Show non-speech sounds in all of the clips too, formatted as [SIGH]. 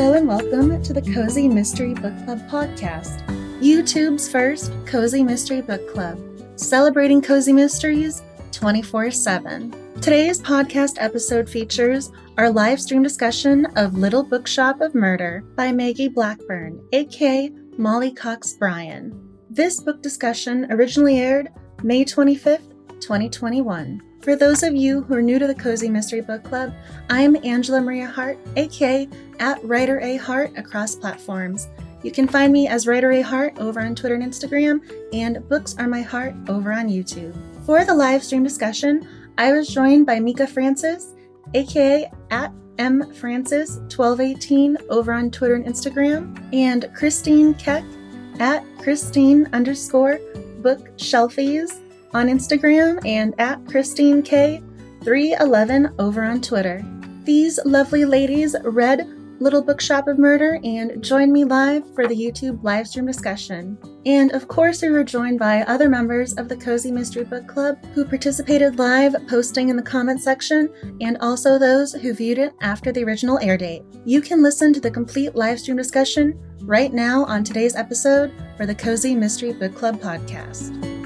Hello and welcome to the Cozy Mystery Book Club podcast, YouTube's first Cozy Mystery Book Club, celebrating cozy mysteries 24 7. Today's podcast episode features our live stream discussion of Little Bookshop of Murder by Maggie Blackburn, aka Molly Cox Bryan. This book discussion originally aired May 25th, 2021. For those of you who are new to the Cozy Mystery Book Club, I'm Angela Maria Hart, aka at Writer A Hart across platforms. You can find me as Writer A Hart over on Twitter and Instagram, and Books Are My Heart over on YouTube. For the live stream discussion, I was joined by Micah Francis, aka at M Francis 1218 over on Twitter and Instagram, and Christine Keck at Christine underscore bookshelfies on Instagram and at Christine K311 over on Twitter. These lovely ladies read Little Bookshop of Murder and joined me live for the YouTube livestream discussion. And of course, we were joined by other members of the Cozy Mystery Book Club who participated live, posting in the comment section, and also those who viewed it after the original air date. You can listen to the complete livestream discussion right now on today's episode for the Cozy Mystery Book Club podcast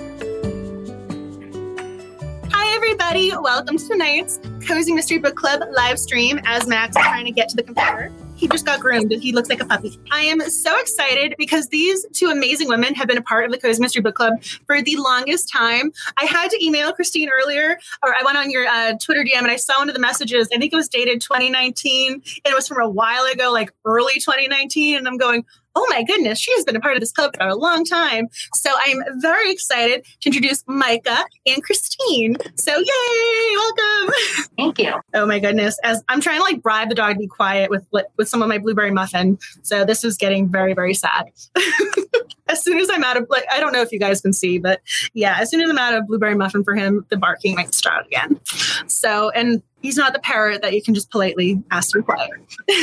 everybody. Welcome to tonight's Cozy Mystery Book Club live stream as Max is trying to get to the computer. He just got groomed. He looks like a puppy. I am so excited because these two amazing women have been a part of the Cozy Mystery Book Club for the longest time. I had to email Christine earlier, or I went on your uh, Twitter DM and I saw one of the messages. I think it was dated 2019 and it was from a while ago, like early 2019. And I'm going, oh my goodness, she has been a part of this club for a long time. So I'm very excited to introduce Micah and Christine. So yay, welcome. Thank you. Oh my goodness. As I'm trying to like bribe the dog to be quiet with with some of my blueberry muffin. So this is getting very, very sad. [LAUGHS] as soon as I'm out of like I don't know if you guys can see, but yeah, as soon as I'm out of blueberry muffin for him, the barking might start again. So and he's not the parrot that you can just politely ask to be quiet.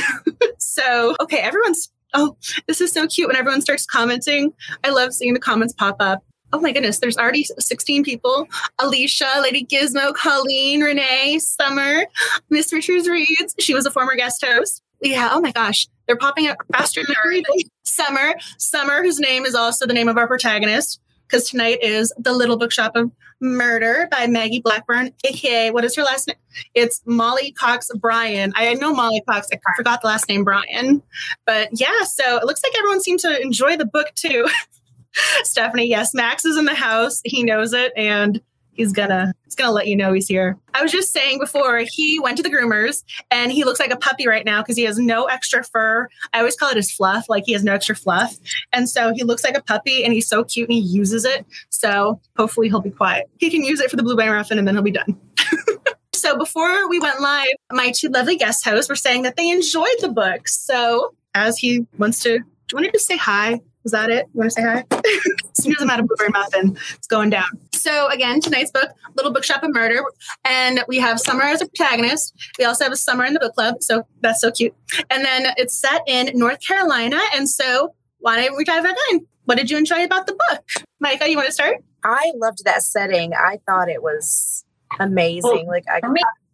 [LAUGHS] so okay, everyone's oh, this is so cute when everyone starts commenting. I love seeing the comments pop up. Oh my goodness, there's already 16 people. Alicia, Lady Gizmo, Colleen, Renee, Summer, Miss Richards reads. She was a former guest host. Yeah, oh my gosh, they're popping up faster than everything. [LAUGHS] Summer, Summer, whose name is also the name of our protagonist, because tonight is The Little Bookshop of Murder by Maggie Blackburn, aka what is her last name? It's Molly Cox Bryan. I know Molly Cox. I forgot the last name Bryan, but yeah. So it looks like everyone seemed to enjoy the book too. [LAUGHS] Stephanie, yes, Max is in the house. He knows it, and he's gonna he's gonna let you know he's here. I was just saying before he went to the groomers and he looks like a puppy right now because he has no extra fur. I always call it his fluff, like he has no extra fluff. And so he looks like a puppy and he's so cute and he uses it. So hopefully he'll be quiet. He can use it for the blueberry muffin and then he'll be done. [LAUGHS] so before we went live, my two lovely guest hosts were saying that they enjoyed the book. So as he wants to, do you want to just say hi? Is that it? You want to say hi? as soon as I'm out of blueberry muffin, it's going down. So again, tonight's book, Little Bookshop of Murder, and we have Summer as a protagonist. We also have a Summer in the book club, so that's so cute. And then it's set in North Carolina, and so why don't we dive right in? What did you enjoy about the book, Micah? You want to start? I loved that setting. I thought it was amazing. Like I,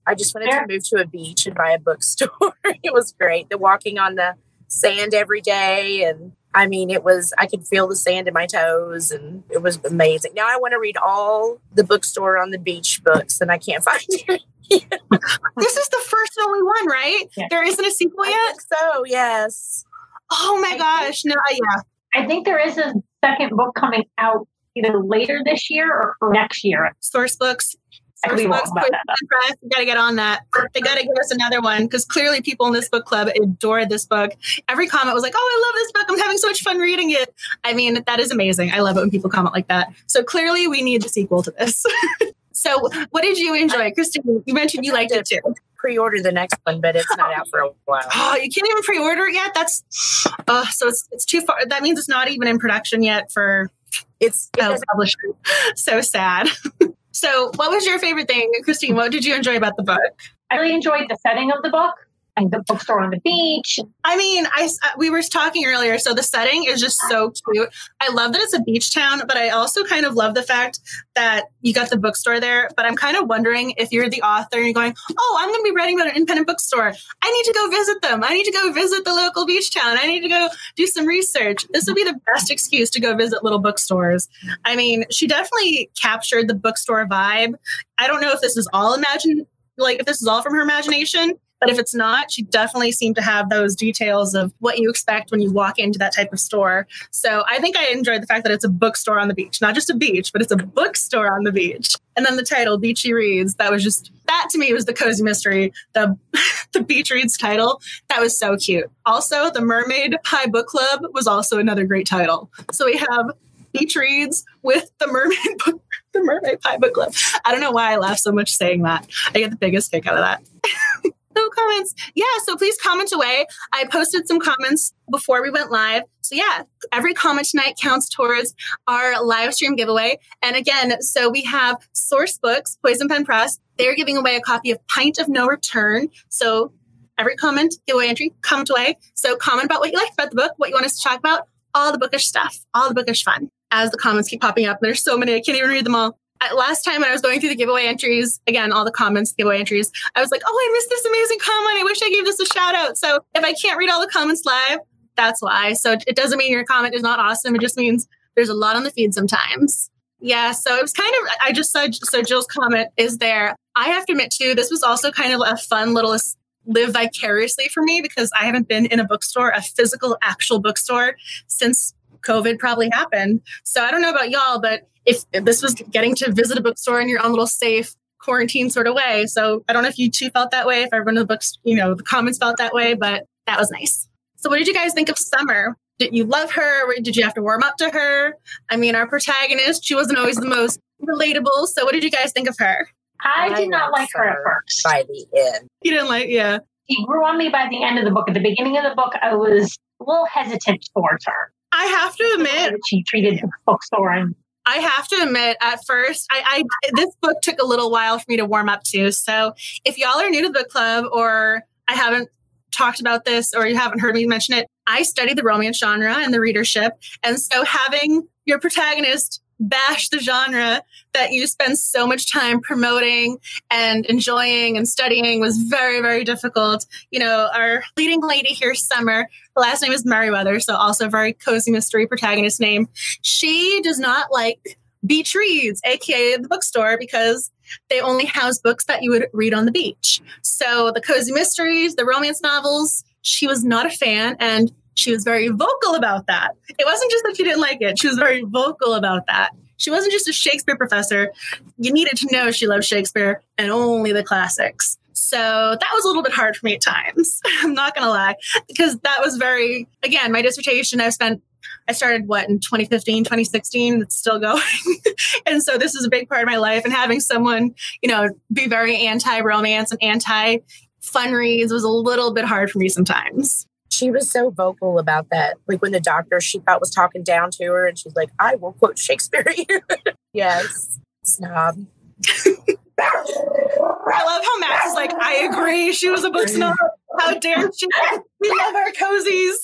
I just wanted to move to a beach and buy a bookstore. [LAUGHS] it was great. The walking on the sand every day and I mean, it was, I could feel the sand in my toes and it was amazing. Now I want to read all the bookstore on the beach books and I can't [LAUGHS] find it. this is the first and only one, right? Yeah. There isn't a sequel yet? so, yes. Oh my I gosh. Think, no, uh, yeah. I think there is a second book coming out either later this year or next year. Sourcebooks we got to get on that. They got to give us another one because clearly people in this book club adored this book. Every comment was like, "Oh, I love this book. I'm having so much fun reading it." I mean, that is amazing. I love it when people comment like that. So clearly, we need the sequel to this. [LAUGHS] so, what did you enjoy, Christine? You mentioned you liked it too. Pre-order the next one, but it's not out for a while. [GASPS] Oh, you can't even pre-order it yet. That's uh, so it's it's too far. That means it's not even in production yet for it's it publisher. [LAUGHS] So sad. [LAUGHS] So, what was your favorite thing, Christine? What did you enjoy about the book? I really enjoyed the setting of the book. The bookstore on the beach. I mean, I uh, we were talking earlier, so the setting is just so cute. I love that it's a beach town, but I also kind of love the fact that you got the bookstore there. But I'm kind of wondering if you're the author and you're going, "Oh, I'm going to be writing about an independent bookstore. I need to go visit them. I need to go visit the local beach town. I need to go do some research." This would be the best excuse to go visit little bookstores. I mean, she definitely captured the bookstore vibe. I don't know if this is all imagined like if this is all from her imagination. But if it's not, she definitely seemed to have those details of what you expect when you walk into that type of store. So I think I enjoyed the fact that it's a bookstore on the beach, not just a beach, but it's a bookstore on the beach. And then the title, Beachy Reads, that was just that to me was the cozy mystery. The [LAUGHS] the Beach Reads title, that was so cute. Also, the Mermaid Pie Book Club was also another great title. So we have Beach Reads with the Mermaid [LAUGHS] Book the Mermaid Pie Book Club. I don't know why I laugh so much saying that. I get the biggest kick out of that. [LAUGHS] no comments. Yeah, so please comment away. I posted some comments before we went live. So yeah, every comment tonight counts towards our live stream giveaway. And again, so we have Sourcebooks, Poison Pen Press. They're giving away a copy of Pint of No Return. So every comment, giveaway entry, comment away. So comment about what you liked about the book, what you want us to talk about, all the bookish stuff, all the bookish fun as the comments keep popping up. There's so many, I can't even read them all. Last time I was going through the giveaway entries, again, all the comments, giveaway entries, I was like, oh, I missed this amazing comment. I wish I gave this a shout out. So if I can't read all the comments live, that's why. So it doesn't mean your comment is not awesome. It just means there's a lot on the feed sometimes. Yeah, so it was kind of, I just said, so Jill's comment is there. I have to admit, too, this was also kind of a fun little live vicariously for me because I haven't been in a bookstore, a physical, actual bookstore, since COVID probably happened. So I don't know about y'all, but if, if this was getting to visit a bookstore in your own little safe quarantine sort of way. So I don't know if you two felt that way, if everyone in the books, you know, the comments felt that way, but that was nice. So what did you guys think of Summer? Did you love her? Did you have to warm up to her? I mean, our protagonist, she wasn't always the most relatable. So what did you guys think of her? I, I did not like her at first. By the end. You didn't like, yeah. She grew on me by the end of the book. At the beginning of the book, I was a little hesitant towards her. I have to admit, she treated the bookstore and I have to admit, at first, I, I, this book took a little while for me to warm up to. So, if y'all are new to the book club, or I haven't talked about this, or you haven't heard me mention it, I study the romance genre and the readership, and so having your protagonist bash the genre that you spend so much time promoting and enjoying and studying was very, very difficult. You know, our leading lady here, Summer, her last name is Merriweather, so also very cozy mystery protagonist name. She does not like beach reads, aka the bookstore, because they only house books that you would read on the beach. So the cozy mysteries, the romance novels, she was not a fan. And she was very vocal about that. It wasn't just that she didn't like it, she was very vocal about that. She wasn't just a Shakespeare professor. You needed to know she loved Shakespeare and only the classics. So that was a little bit hard for me at times. [LAUGHS] I'm not going to lie, because that was very, again, my dissertation, I spent, I started what in 2015, 2016, it's still [LAUGHS] going. and so this is a big part of my life. And having someone, you know, be very anti romance and anti fun reads was a little bit hard for me sometimes she was so vocal about that. Like when the doctor she thought was talking down to her, and she's like, "I will quote Shakespeare." [LAUGHS] yes, snob. I love how Max is like, I agree. She was a book snob. How dare she? We love our cozies.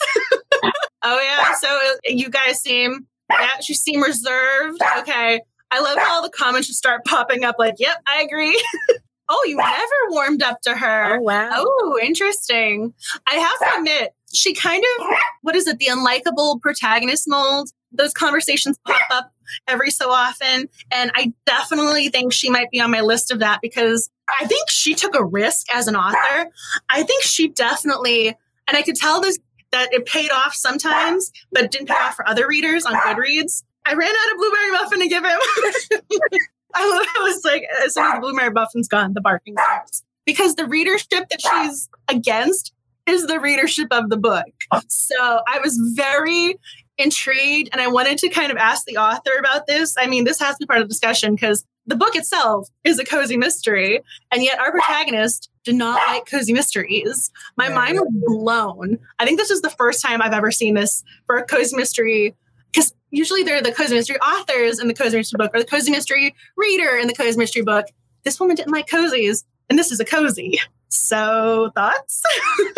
[LAUGHS] oh yeah. So uh, you guys seem yeah, she seem reserved. Okay. I love how all the comments just start popping up like, yep, I agree. [LAUGHS] Oh, you never warmed up to her. Oh, wow. Oh, interesting. I have to admit, she kind of, what is it, the unlikable protagonist mold? Those conversations pop up every so often. And I definitely think she might be on my list of that because I think she took a risk as an author. I think she definitely, and I could tell this that it paid off sometimes, but didn't pay off for other readers on Goodreads. I ran out of blueberry muffin to give him. [LAUGHS] [LAUGHS] I was like, uh, as soon as Blueberry Muffin's gone, the barking starts. Because the readership that she's against is the readership of the book. So I was very intrigued and I wanted to kind of ask the author about this. I mean, this has to be part of the discussion because the book itself is a cozy mystery, and yet our protagonist did not like cozy mysteries. My mind was blown. I think this is the first time I've ever seen this for a cozy mystery usually they're the cozy mystery authors in the cozy mystery book or the cozy mystery reader in the cozy mystery book. This woman didn't like cozies. and this is a cozy. So thoughts?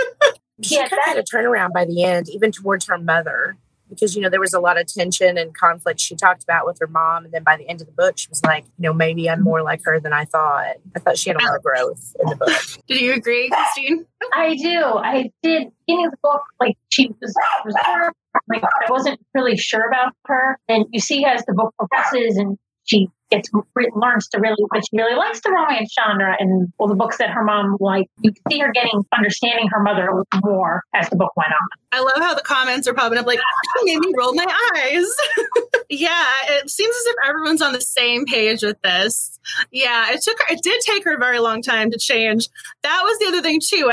[LAUGHS] she yeah, kind of had a turnaround by the end, even towards her mother because you know there was a lot of tension and conflict she talked about with her mom. And then by the end of the book she was like you know maybe i'm more like her than i thought. I thought she had a lot of growth in the book. Did you agree christine? I do. I did. Beginning of the book like she was reserved like i wasn't really sure about her. And you see as the book progresses and she gets learns to really but she really likes the romance genre and all the books that her mom liked. You can see her getting understanding her mother more as the book went on. I love how the comments are popping up like made me roll my eyes. [LAUGHS] yeah, it seems as if everyone's on the same page with this. Yeah, it took her it did take her a very long time to change. That was the other thing too.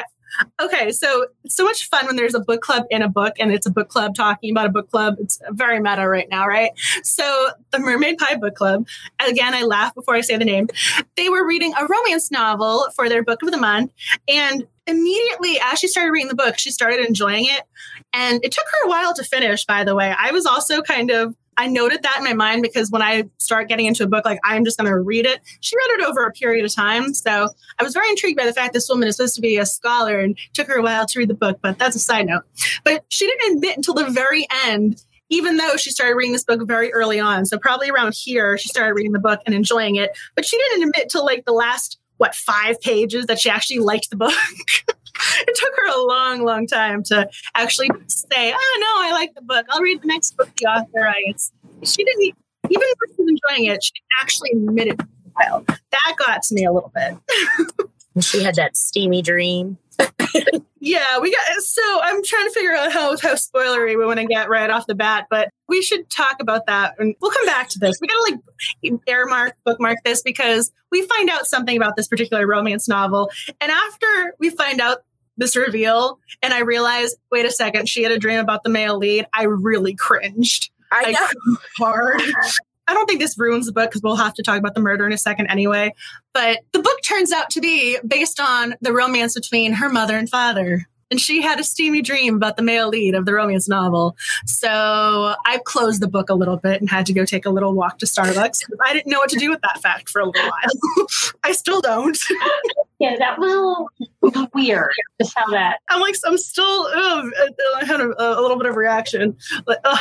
Okay, so it's so much fun when there's a book club in a book and it's a book club talking about a book club. It's very meta right now, right? So the Mermaid Pie Book Club, again, I laugh before I say the name. They were reading a romance novel for their book of the month. And immediately as she started reading the book, she started enjoying it. And it took her a while to finish, by the way. I was also kind of I noted that in my mind because when I start getting into a book, like I'm just going to read it. She read it over a period of time. So I was very intrigued by the fact this woman is supposed to be a scholar and took her a while to read the book, but that's a side note. But she didn't admit until the very end, even though she started reading this book very early on. So probably around here, she started reading the book and enjoying it. But she didn't admit till like the last, what, five pages that she actually liked the book. [LAUGHS] [LAUGHS] it took her a long, long time to actually say, "Oh no, I like the book. I'll read the next book the author writes." She didn't even if she was enjoying it. She actually admitted to. That got to me a little bit. [LAUGHS] she had that steamy dream. Yeah, we got so I'm trying to figure out how how spoilery we want to get right off the bat, but we should talk about that and we'll come back to this. We gotta like airmark, bookmark this because we find out something about this particular romance novel. And after we find out this reveal and I realized, wait a second, she had a dream about the male lead. I really cringed. I know. hard. I don't think this ruins the book because we'll have to talk about the murder in a second anyway. But the book turns out to be based on the romance between her mother and father. And she had a steamy dream about the male lead of the romance novel. So I closed the book a little bit and had to go take a little walk to Starbucks I didn't know what to do with that fact for a little while. [LAUGHS] I still don't. [LAUGHS] yeah, that was weird. Just how that. I'm like, I'm still. Uh, I had a, a, little bit of reaction, like, uh,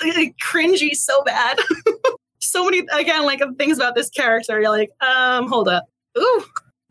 cringy so bad. [LAUGHS] so many again, like things about this character. You're like, um, hold up. Ooh,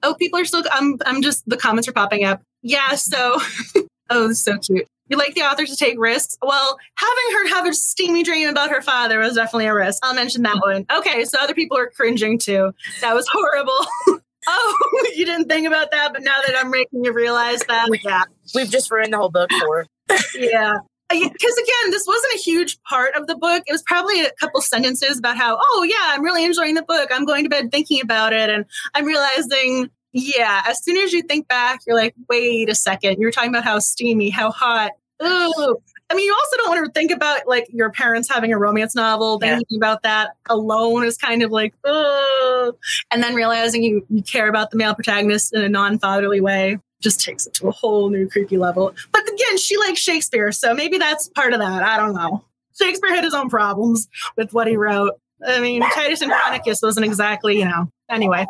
oh, people are still. I'm. I'm just. The comments are popping up. Yeah. So, [LAUGHS] oh, so cute. You like the author to take risks? Well, having her have a steamy dream about her father was definitely a risk. I'll mention that one. Okay, so other people are cringing too. That was [LAUGHS] horrible. oh, [LAUGHS] you didn't think about that, but now that I'm making you realize that, yeah, we've just ruined the whole book for. yeah, Uh, because again, this wasn't a huge part of the book. It was probably a couple sentences about how, oh yeah, I'm really enjoying the book. I'm going to bed thinking about it, and I'm realizing, yeah, as soon as you think back, you're like, wait a second, you're talking about how steamy, how hot. Ooh. I mean, you also don't want to think about like your parents having a romance novel. Yeah. Thinking about that alone is kind of like, oh, and then realizing you you care about the male protagonist in a non-fatherly way just takes it to a whole new creepy level. But again, she likes Shakespeare, so maybe that's part of that. I don't know. Shakespeare had his own problems with what he wrote. I mean, Titus Andronicus wasn't exactly, you know. Anyway.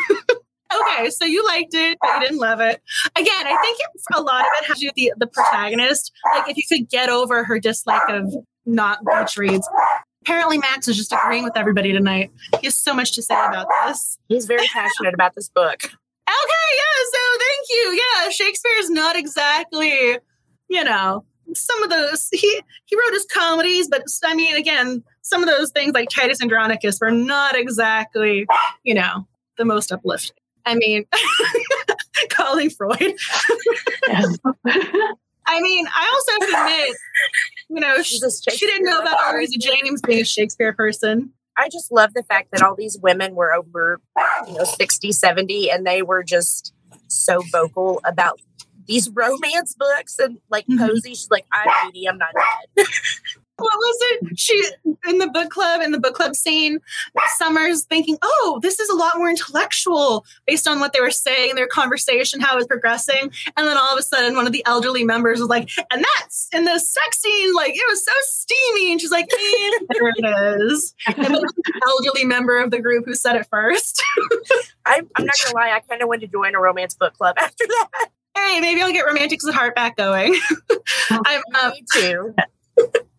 [LAUGHS] okay, so you liked it, but you didn't love it. Again, I think a lot of it has to do with the, the protagonist. Like, if you could get over her dislike of not beach reads. Apparently, Max is just agreeing with everybody tonight. He has so much to say about this. He's very passionate about this book. Okay, yeah, so thank you. Yeah, Shakespeare is not exactly, you know, some of those he he wrote his comedies, but I mean, again, some of those things like Titus Andronicus were not exactly, you know, the most uplifting. I mean, [LAUGHS] calling Freud. [LAUGHS] I mean, I also have to admit, you know, she, she didn't know about Eloisa James being a Shakespeare person. I just love the fact that all these women were over, you know, 60, 70, and they were just so vocal about these romance books and like mm-hmm. Posey. She's like, I'm 80, I'm not dead. [LAUGHS] what was it? She in the book club, in the book club scene, Summer's thinking, oh, this is a lot more intellectual based on what they were saying, their conversation, how it was progressing. And then all of a sudden, one of the elderly members was like, and that's in the sex scene, like it was so steamy. And she's like, there it is. And the elderly member of the group who said it first. [LAUGHS] I'm, I'm not gonna lie, I kind of went to join a romance book club [LAUGHS] after that. Hey, maybe I'll get Romantics at Heart back going. [LAUGHS] I'm um, Me too.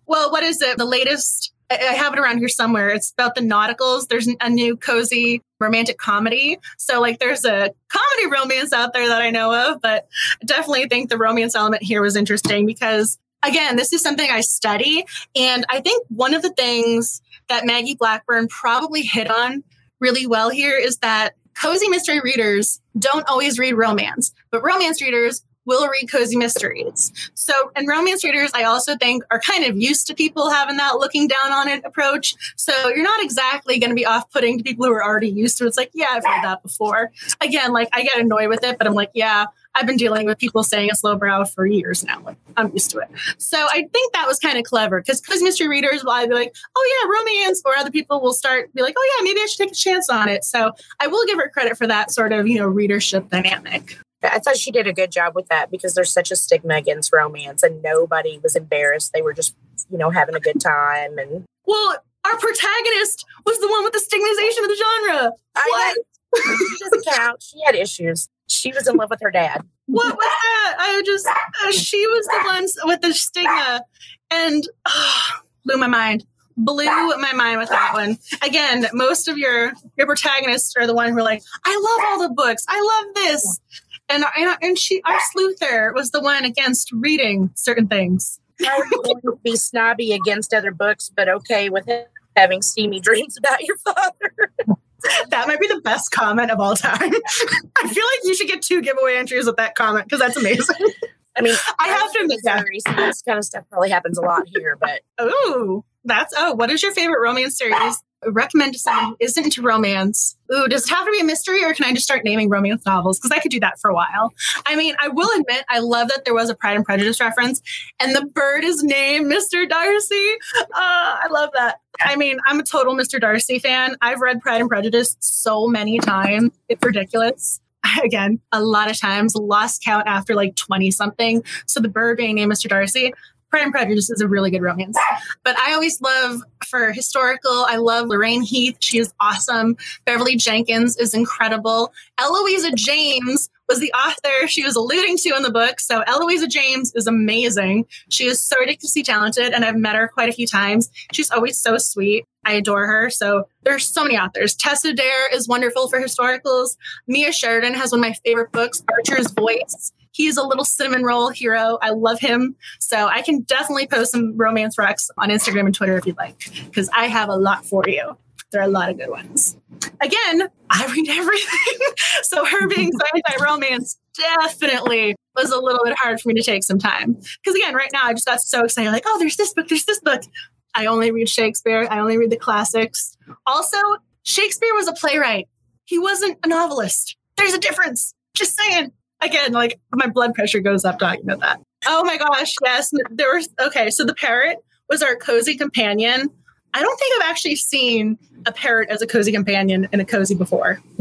Well, what is it? The latest I have it around here somewhere. It's about the nauticals. There's a new cozy romantic comedy. So, like, there's a comedy romance out there that I know of, but definitely think the romance element here was interesting because, again, this is something I study. And I think one of the things that Maggie Blackburn probably hit on really well here is that cozy mystery readers don't always read romance, but romance readers will read cozy mysteries. So, and romance readers, I also think, are kind of used to people having that looking down on it approach. So, you're not exactly going to be off putting to people who are already used to it. It's like, yeah, I've read that before. Again, like I get annoyed with it, but I'm like, yeah, I've been dealing with people saying it's lowbrow for years now. Like, I'm used to it. So, I think that was kind of clever because cozy mystery readers will either be like, oh, yeah, romance, or other people will start be like, oh, yeah, maybe I should take a chance on it. So, I will give her credit for that sort of, you know, readership dynamic. I thought she did a good job with that because there's such a stigma against romance and nobody was embarrassed. They were just, you know, having a good time and Well, our protagonist was the one with the stigmatization of the genre. I know. she doesn't count. She had issues. She was in love with her dad. What was that? I just, uh, she was the one with the stigma and oh, [SIGHS] blew my mind. Blew my mind with that one. Again, most of your your protagonists are the one who are like, I love all the books. I love this. And, and, and she, our sleuther was the one against reading certain things. I would be snobby against other books, but okay with having steamy dreams about your father? [LAUGHS] That might be the best comment of all time. [LAUGHS] I feel like you should get two giveaway entries with that comment because that's amazing. I mean, [LAUGHS] I have to admit that. Missouri, so this kind of stuff probably happens a lot here, but Oh, that's oh. What is your favorite romance series? Recommend to someone who isn't into romance. Ooh, does it have to be a mystery, or can I just start naming romance novels? Because I could do that for a while. I mean, I will admit, I love that there was a Pride and Prejudice reference, and the bird is named Mr. Darcy. Uh, I love that. I mean, I'm a total Mr. Darcy fan. I've read Pride and Prejudice so many times; it's ridiculous. [LAUGHS] Again, a lot of times, lost count after like 20 something. So the bird being named Mr. Darcy, Pride and Prejudice is a really good romance. But I always love for historical, I love Lorraine Heath. She is awesome. Beverly Jenkins is incredible. Eloisa James was the author she was alluding to in the book. So Eloisa James is amazing. She is so ridiculously talented, and I've met her quite a few times. She's always so sweet. I adore her. So there's so many authors. Tessa Dare is wonderful for historicals. Mia Sheridan has one of my favorite books, Archer's Voice. He's a little cinnamon roll hero. I love him. So I can definitely post some romance recs on Instagram and Twitter if you'd like, because I have a lot for you. There are a lot of good ones. Again, I read [LAUGHS] everything. so her being [LAUGHS] so anti-romance definitely was a little bit hard for me to take some time. Because again, right now I just got so excited, like, oh, there's this book, there's this book. I only read Shakespeare. I only read the classics. Also, Shakespeare was a playwright. He wasn't a novelist. There's a difference. Just saying. Again, like my blood pressure goes up talking about that. Oh my gosh, yes. There was okay, so the parrot was our cozy companion. I don't think I've actually seen a parrot as a cozy companion in a cozy before. [LAUGHS]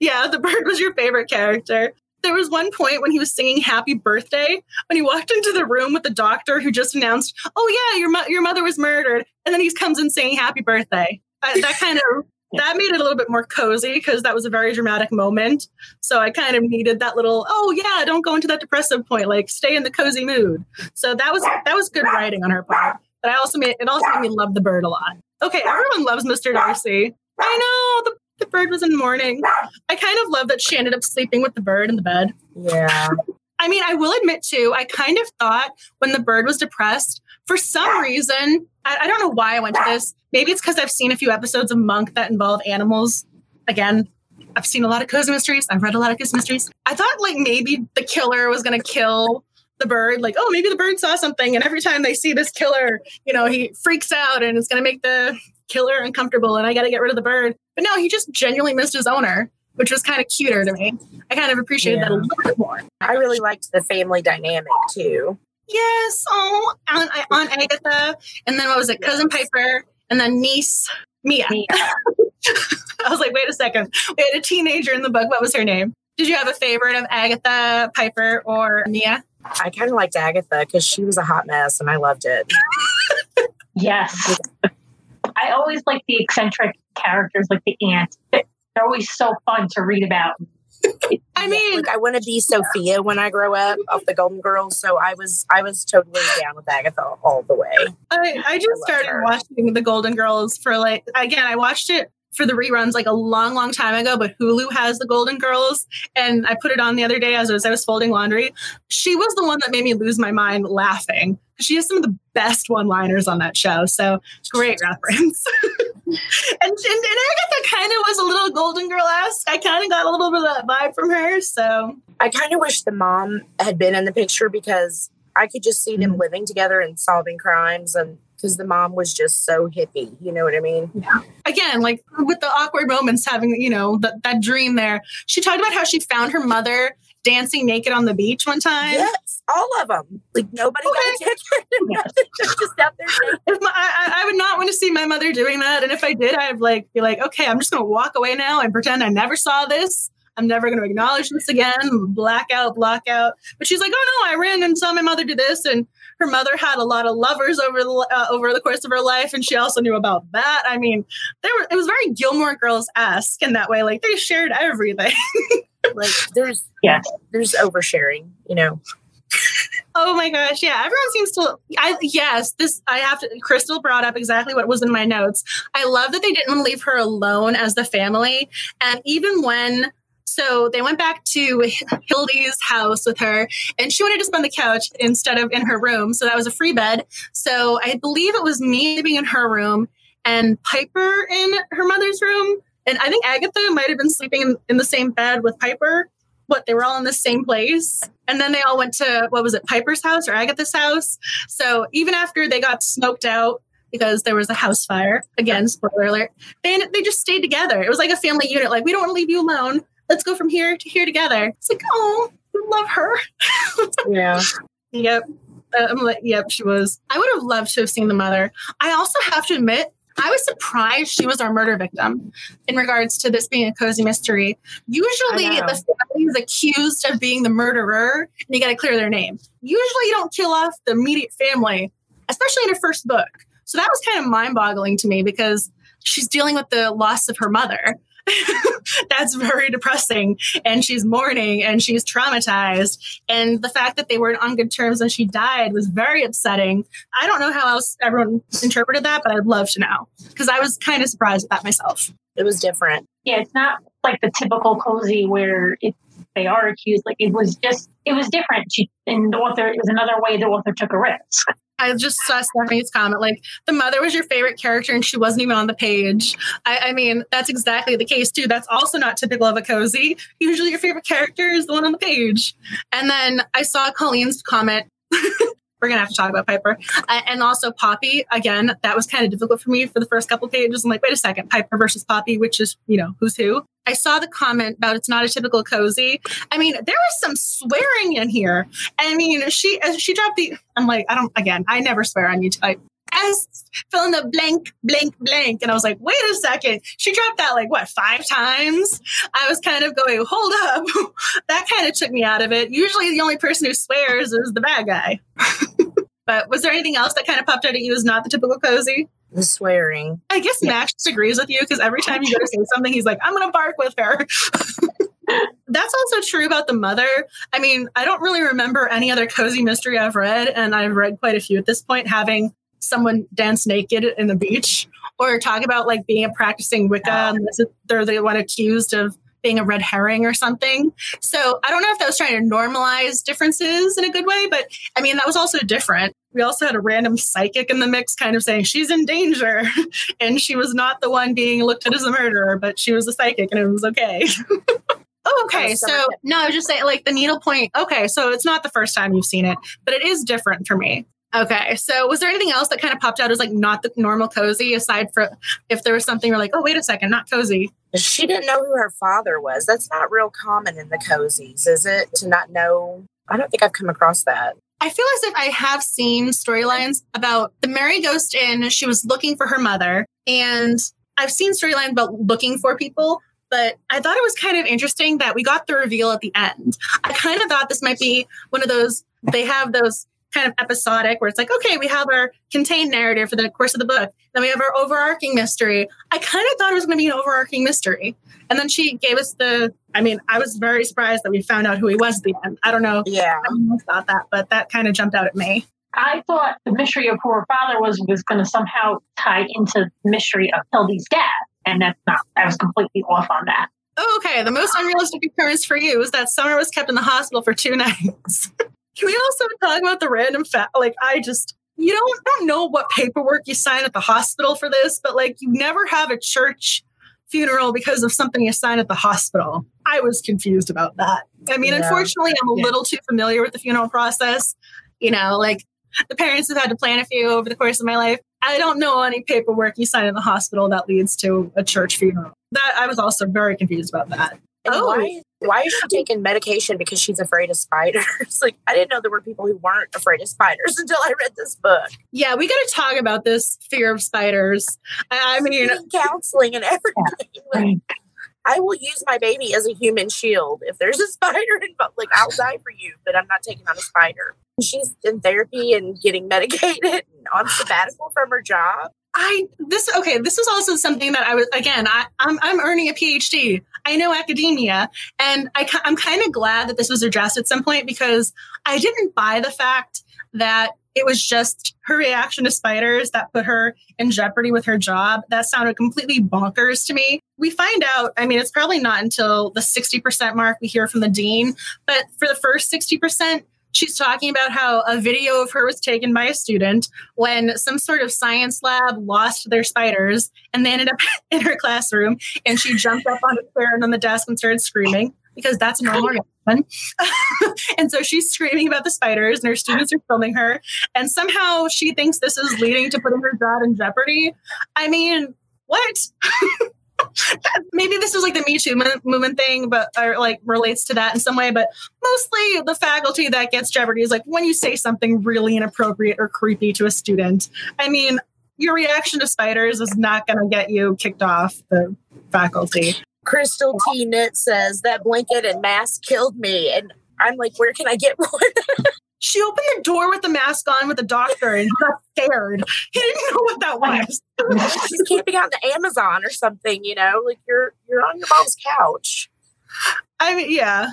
yeah, the bird was your favorite character. There was one point when he was singing "Happy Birthday" when he walked into the room with the doctor who just announced, "Oh yeah, your mo- your mother was murdered," and then he comes in saying "Happy Birthday." Uh, that kind of that made it a little bit more cozy because that was a very dramatic moment. So I kind of needed that little, "Oh yeah, don't go into that depressive point. Like stay in the cozy mood." So that was that was good writing on her part. But I also made it also made me love the bird a lot. Okay, everyone loves Mr. Darcy. I know the the bird was in mourning. I kind of love that she ended up sleeping with the bird in the bed. yeah. I mean, I will admit too, I kind of thought when the bird was depressed, for some reason, I, I don't know why I went to this. Maybe it's because I've seen a few episodes of Monk that involve animals. Again, I've seen a lot of cozy mysteries. I've read a lot of cozy mysteries. I thought like maybe the killer was going to kill the bird. Like, oh, maybe the bird saw something. And every time they see this killer, you know, he freaks out and it's going to make the killer uncomfortable and I got to get rid of the bird. But no, he just genuinely missed his owner, which was kind of cuter to me. I kind of appreciated that a little bit more. I really liked the family dynamic too. Yes. Oh, Aunt, Aunt Agatha. And then what was it? Cousin Piper. And then niece Mia. Mia. [LAUGHS] I was like, wait a second. We had a teenager in the book. What was her name? Did you have a favorite of Agatha, Piper, or Mia? I kind of liked Agatha because she was a hot mess and I loved it. Yes. [LAUGHS] I always like the eccentric characters like the aunt. They're always so fun to read about. I mean, like I want to be Sophia when I grow up of the Golden Girls. So I was I was totally down with Agatha all the way. I, I just I started her. watching the Golden Girls for like again, I watched it for the reruns like a long, long time ago, but Hulu has the Golden Girls, and I put it on the other day as I was, I was folding laundry. She was the one that made me lose my mind laughing. She has some of the best one-liners on that show, so great reference. [LAUGHS] [LAUGHS] and, and, Agatha kind of was a little Golden Girl esque. I kind of got a little bit of that vibe from her. So I kind of wish the mom had been in the picture because I could just see them mm-hmm. living together and solving crimes and because the mom was just so hippie, you know what I mean? Yeah. again, like with the awkward moments, having you know that that dream there. She talked about how she found her mother dancing naked on the beach one time. Yes, all of them. Like nobody got a ticket. [LAUGHS] [LAUGHS] just out there. My, I, I would not want to see my mother doing that, and if I did, I'd like be like, okay, I'm just going to walk away now and pretend I never saw this. I'm never going to acknowledge this again. Blackout, blackout. But she's like, oh no, I ran and saw my mother do this, and her mother had a lot of lovers over the uh, over the course of her life, and she also knew about that. I mean, there were it was very Gilmore Girls esque in that way. Like they shared everything. [LAUGHS] Like there's yeah, there's oversharing, you know. Oh my gosh, yeah. Everyone seems to I yes, this I have to Crystal brought up exactly what was in my notes. I love that they didn't leave her alone as the family. And even when so they went back to Hildy's house with her, and she wanted to spend the couch instead of in her room. So that was a free bed. So I believe it was me living in her room and Piper in her mother's room. And I think Agatha might have been sleeping in, in the same bed with Piper. What they were all in the same place. And then they all went to what was it, Piper's house or Agatha's house. So even after they got smoked out because there was a house fire, again, spoiler alert, they they just stayed together. It was like a family unit. Like we don't want to leave you alone. Let's go from here to here together. It's like, oh, I love her. [LAUGHS] Yeah. Yep. Uh, I'm like, yep, she was. I would have loved to have seen the mother. I also have to admit, I was surprised she was our murder victim in regards to this being a cozy mystery. Usually, the family is accused of being the murderer, and you got to clear their name. Usually, you don't kill off the immediate family, especially in her first book. So that was kind of mind boggling to me because she's dealing with the loss of her mother. [LAUGHS] That's very depressing. And she's mourning and she's traumatized. And the fact that they weren't on good terms when she died was very upsetting. I don't know how else everyone interpreted that, but I'd love to know because I was kind of surprised at that myself. It was different. Yeah, it's not like the typical cozy where it, they are accused. Like it was just, it was different. She, and the author, it was another way the author took a risk. I just saw Stephanie's comment like the mother was your favorite character and she wasn't even on the page. I, I mean, that's exactly the case too. That's also not typical of a cozy. Usually your favorite character is the one on the page. And then I saw Colleen's comment. We're gonna have to talk about Piper uh, and also Poppy again. That was kind of difficult for me for the first couple pages. I'm like, wait a second, Piper versus Poppy, which is you know who's who. I saw the comment about it's not a typical cozy. I mean, there was some swearing in here. I mean, she as she dropped the. I'm like, I don't. Again, I never swear on YouTube. I, S fill in the blank, blank, blank. And I was like, wait a second. She dropped that like what, five times? I was kind of going, hold up. [LAUGHS] that kind of took me out of it. Usually the only person who swears is the bad guy. [LAUGHS] but was there anything else that kind of popped out at you as not the typical cozy? The swearing. I guess Max disagrees with you because every time you go to say [LAUGHS] something, he's like, I'm going to bark with her. That's also true about the mother. I mean, I don't really remember any other cozy mystery I've read, and I've read quite a few at this point, having someone dance naked in the beach [LAUGHS] or talk about like being a practicing Wicca is- they're the one accused of being a red herring or something. So I don't know if that was trying to normalize differences in a good way, but I mean, that was also different. We also had a random psychic in the mix kind of saying she's in danger. [LAUGHS] and she was not the one being looked at as a murderer, but she was a psychic and it was okay. [LAUGHS] oh, okay. So, no, I was just saying, like, the needlepoint. Okay. So it's not the first time you've seen it, but it is different for me. Okay. So was there anything else that kind of popped out as like not the normal cozy aside from if there was something you're like, oh, wait a second, not cozy? She didn't know who her father was. That's not real common in the cozies, is it? To not know. I don't think I've come across that. I feel as if I have seen storylines about the Mary Ghost Inn. She was looking for her mother, and I've seen storylines about looking for people. But I thought it was kind of interesting that we got the reveal at the end. I kind of thought this might be one of those. They have those kind of episodic where it's like, okay, we have our contained narrative for the course of the book. Then we have our overarching mystery. I kind of thought it was going to be an overarching mystery. And then she gave us the, I mean, I was very surprised that we found out who he was at the end. I don't know. Yeah. I don't know about that, but that kind of jumped out at me. I thought the mystery of who her father was was going to somehow tie into the mystery of Hildy's dad. And that's not, I was completely off on that. Oh, okay. The most unrealistic occurrence for you is that Summer was kept in the hospital for two [LAUGHS] nights. Can we also talk about the random fact? Like, I just, you don't, don't know what paperwork you sign at the hospital for this, but like, you never have a church funeral because of something you sign at the hospital. I was confused about that. I mean, yeah. unfortunately, I'm a yeah. little too familiar with the funeral process. You know, like the parents have had to plan a few over the course of my life. I don't know any paperwork you sign in the hospital that leads to a church funeral. That I was also very confused about that. And oh, why, why is she taking medication because she's afraid of spiders? [LAUGHS] like, I didn't know there were people who weren't afraid of spiders [LAUGHS] until I read this book. Yeah, we got to talk about this fear of spiders. I mean, counseling and everything. [LAUGHS] Like, I will use my baby as a human shield. If there's a spider involved, like I'll die for you, but I'm not taking on a spider. She's in therapy and getting medicated and on sabbatical from her job. I this okay. This was also something that I was again. I, I'm I'm earning a PhD. I know academia, and I I'm kind of glad that this was addressed at some point because I didn't buy the fact that it was just her reaction to spiders that put her in jeopardy with her job. That sounded completely bonkers to me. We find out, I mean, it's probably not until the 60% mark we hear from the dean, but for the first 60%, she's talking about how a video of her was taken by a student when some sort of science lab lost their spiders and they ended up [LAUGHS] in her classroom and she jumped up on a chair and on the desk and started screaming because that's normal [LAUGHS] and so she's screaming about the spiders, and her students are filming her. And somehow she thinks this is leading to putting her job in jeopardy. I mean, what? [LAUGHS] Maybe this is like the Me Too movement thing, but or like relates to that in some way. But mostly the faculty that gets jeopardy is like when you say something really inappropriate or creepy to a student. I mean, your reaction to spiders is not going to get you kicked off the faculty. Crystal T. Knit says that blanket and mask killed me. And I'm like, where can I get one? [LAUGHS] she opened the door with the mask on with the doctor and got scared. He didn't know what that was. She's camping out in the Amazon or something, you know, like you're you're on your mom's couch. I mean, yeah.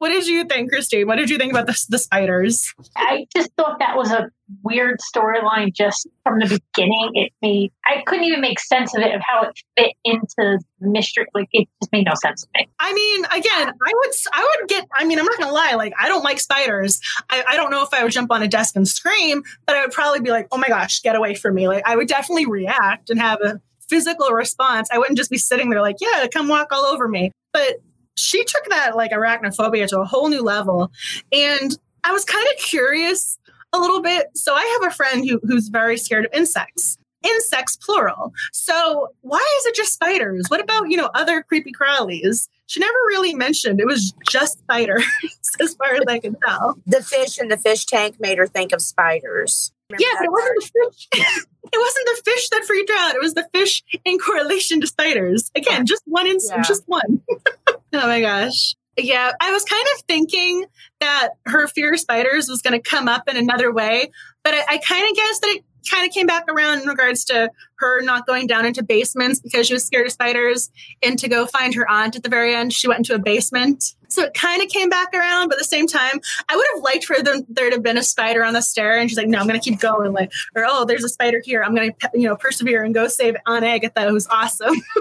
What did you think, Christine? What did you think about the, the spiders? I just thought that was a weird storyline just from the beginning. It made I couldn't even make sense of it of how it fit into the mystery. Like it just made no sense to me. I mean, again, I would I would get. I mean, I'm not gonna lie. Like I don't like spiders. I, I don't know if I would jump on a desk and scream, but I would probably be like, oh my gosh, get away from me. Like I would definitely react and have a physical response. I wouldn't just be sitting there like, yeah, come walk all over me. But she took that like arachnophobia to a whole new level. And I was kind of curious a little bit. So I have a friend who, who's very scared of insects. Insects plural. So why is it just spiders? What about, you know, other creepy crawlies? She never really mentioned it was just spiders, [LAUGHS] as far as I can tell. The fish in the fish tank made her think of spiders. Remember yeah, but it wasn't the fish. [LAUGHS] it wasn't the fish that freaked her out. It was the fish in correlation to spiders. Again, just one instant, yeah. just one. [LAUGHS] Oh my gosh. Yeah, I was kind of thinking that her fear of spiders was going to come up in another way, but I, I kind of guess that it kind of came back around in regards to her not going down into basements because she was scared of spiders and to go find her aunt at the very end she went into a basement. So it kind of came back around but at the same time i would have liked for them, there to have been a spider on the stair and she's like no i'm gonna keep going like or oh there's a spider here i'm gonna you know persevere and go save aunt agatha who's awesome. [LAUGHS]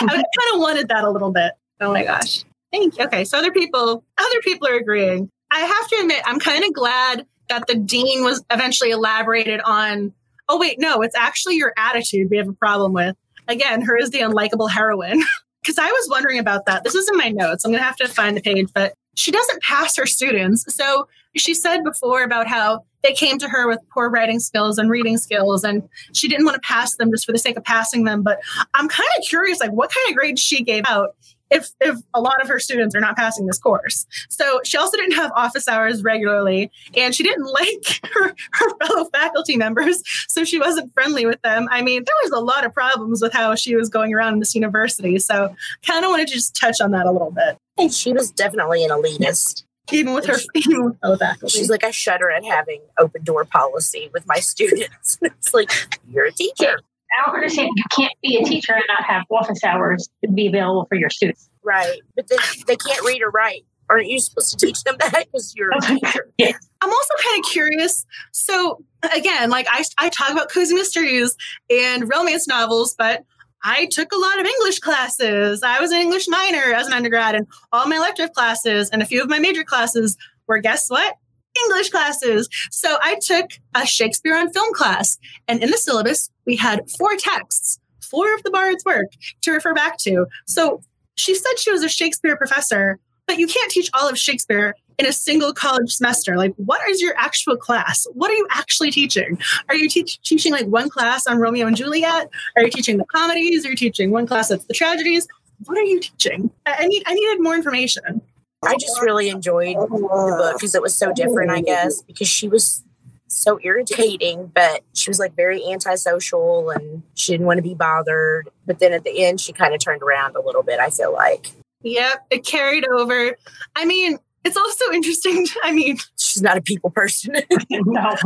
I kind of wanted that a little bit Oh my gosh. Thank you. Okay. So other people, other people are agreeing. I have to admit, I'm kind of glad that the dean was eventually elaborated on. Oh, wait, no, it's actually your attitude we have a problem with. Again, her is the unlikable heroine. [LAUGHS] Because I was wondering about that. This is in my notes. I'm to have to find the page, but she doesn't pass her students. So she said before about how they came to her with poor writing skills and reading skills, and she didn't want to pass them just for the sake of passing them. But I'm kind of curious, like, what kind of grades she gave out if if a lot of her students are not passing this course. So she also didn't have office hours regularly, and she didn't [LAUGHS] like her, her fellow faculty members, so she wasn't friendly with them. I mean, there was a lot of problems with how she was going around in this university. So kind of wanted to just touch on that a little bit. And she was definitely an elitist. even with her even with fellow faculty. She's like, I shudder at having open door policy with my students. [LAUGHS] it's like, you're a teacher. I don't understand. You can't be a teacher and not have office hours to be available for your students. Right. But then they can't read or write. Aren't you supposed to teach them that because you're a [LAUGHS] teacher? yeah. I'm also kind of curious. So again, like I, I talk about cozy mysteries and romance novels, but I took a lot of English classes. I was an English minor as an undergrad, and all my elective classes and a few of my major classes were guess what? English classes. So I took a Shakespeare on film class, and in the syllabus, we had four texts, four of the Bard's work to refer back to. So she said she was a Shakespeare professor, but you can't teach all of Shakespeare in a single college semester. Like, what is your actual class? What are you actually teaching? Are you teach, teaching like one class on Romeo and Juliet? Are you teaching the comedies? Are you teaching one class that's the tragedies? What are you teaching? I, need I needed more information. I just really enjoyed the book because it was so different, I guess, because she was so irritating, but she was like very antisocial and she didn't want to be bothered. But then at the end, she kind of turned around a little bit, I feel like. Yep, it carried over. I mean, it's also [LAUGHS] interesting. I mean, she's not a people person. [LAUGHS] [LAUGHS] no.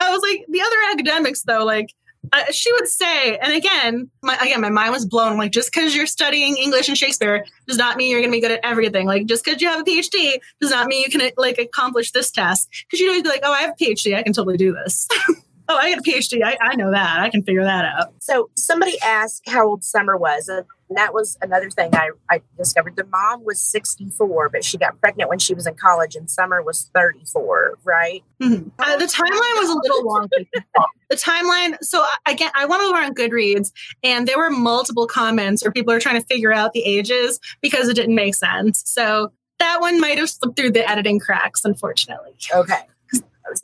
I was like, the other academics, though, like, uh, she would say, and again, my, again, my mind was blown. Like, just because you're studying English and Shakespeare does not mean you're going to be good at everything. Like, just because you have a PhD does not mean you can like accomplish this task. Because you'd always be like, oh, I have a PhD, I can totally do this. [LAUGHS] oh, I got a PhD, I, I know that, I can figure that out. So somebody asked how old Summer was. Uh, and that was another thing I, I discovered. The mom was 64, but she got pregnant when she was in college, and Summer was 34, right? Mm-hmm. Uh, the timeline was a little wonky. [LAUGHS] the timeline, so again, I went over on Goodreads, and there were multiple comments where people are trying to figure out the ages because it didn't make sense. So that one might have slipped through the editing cracks, unfortunately. Okay.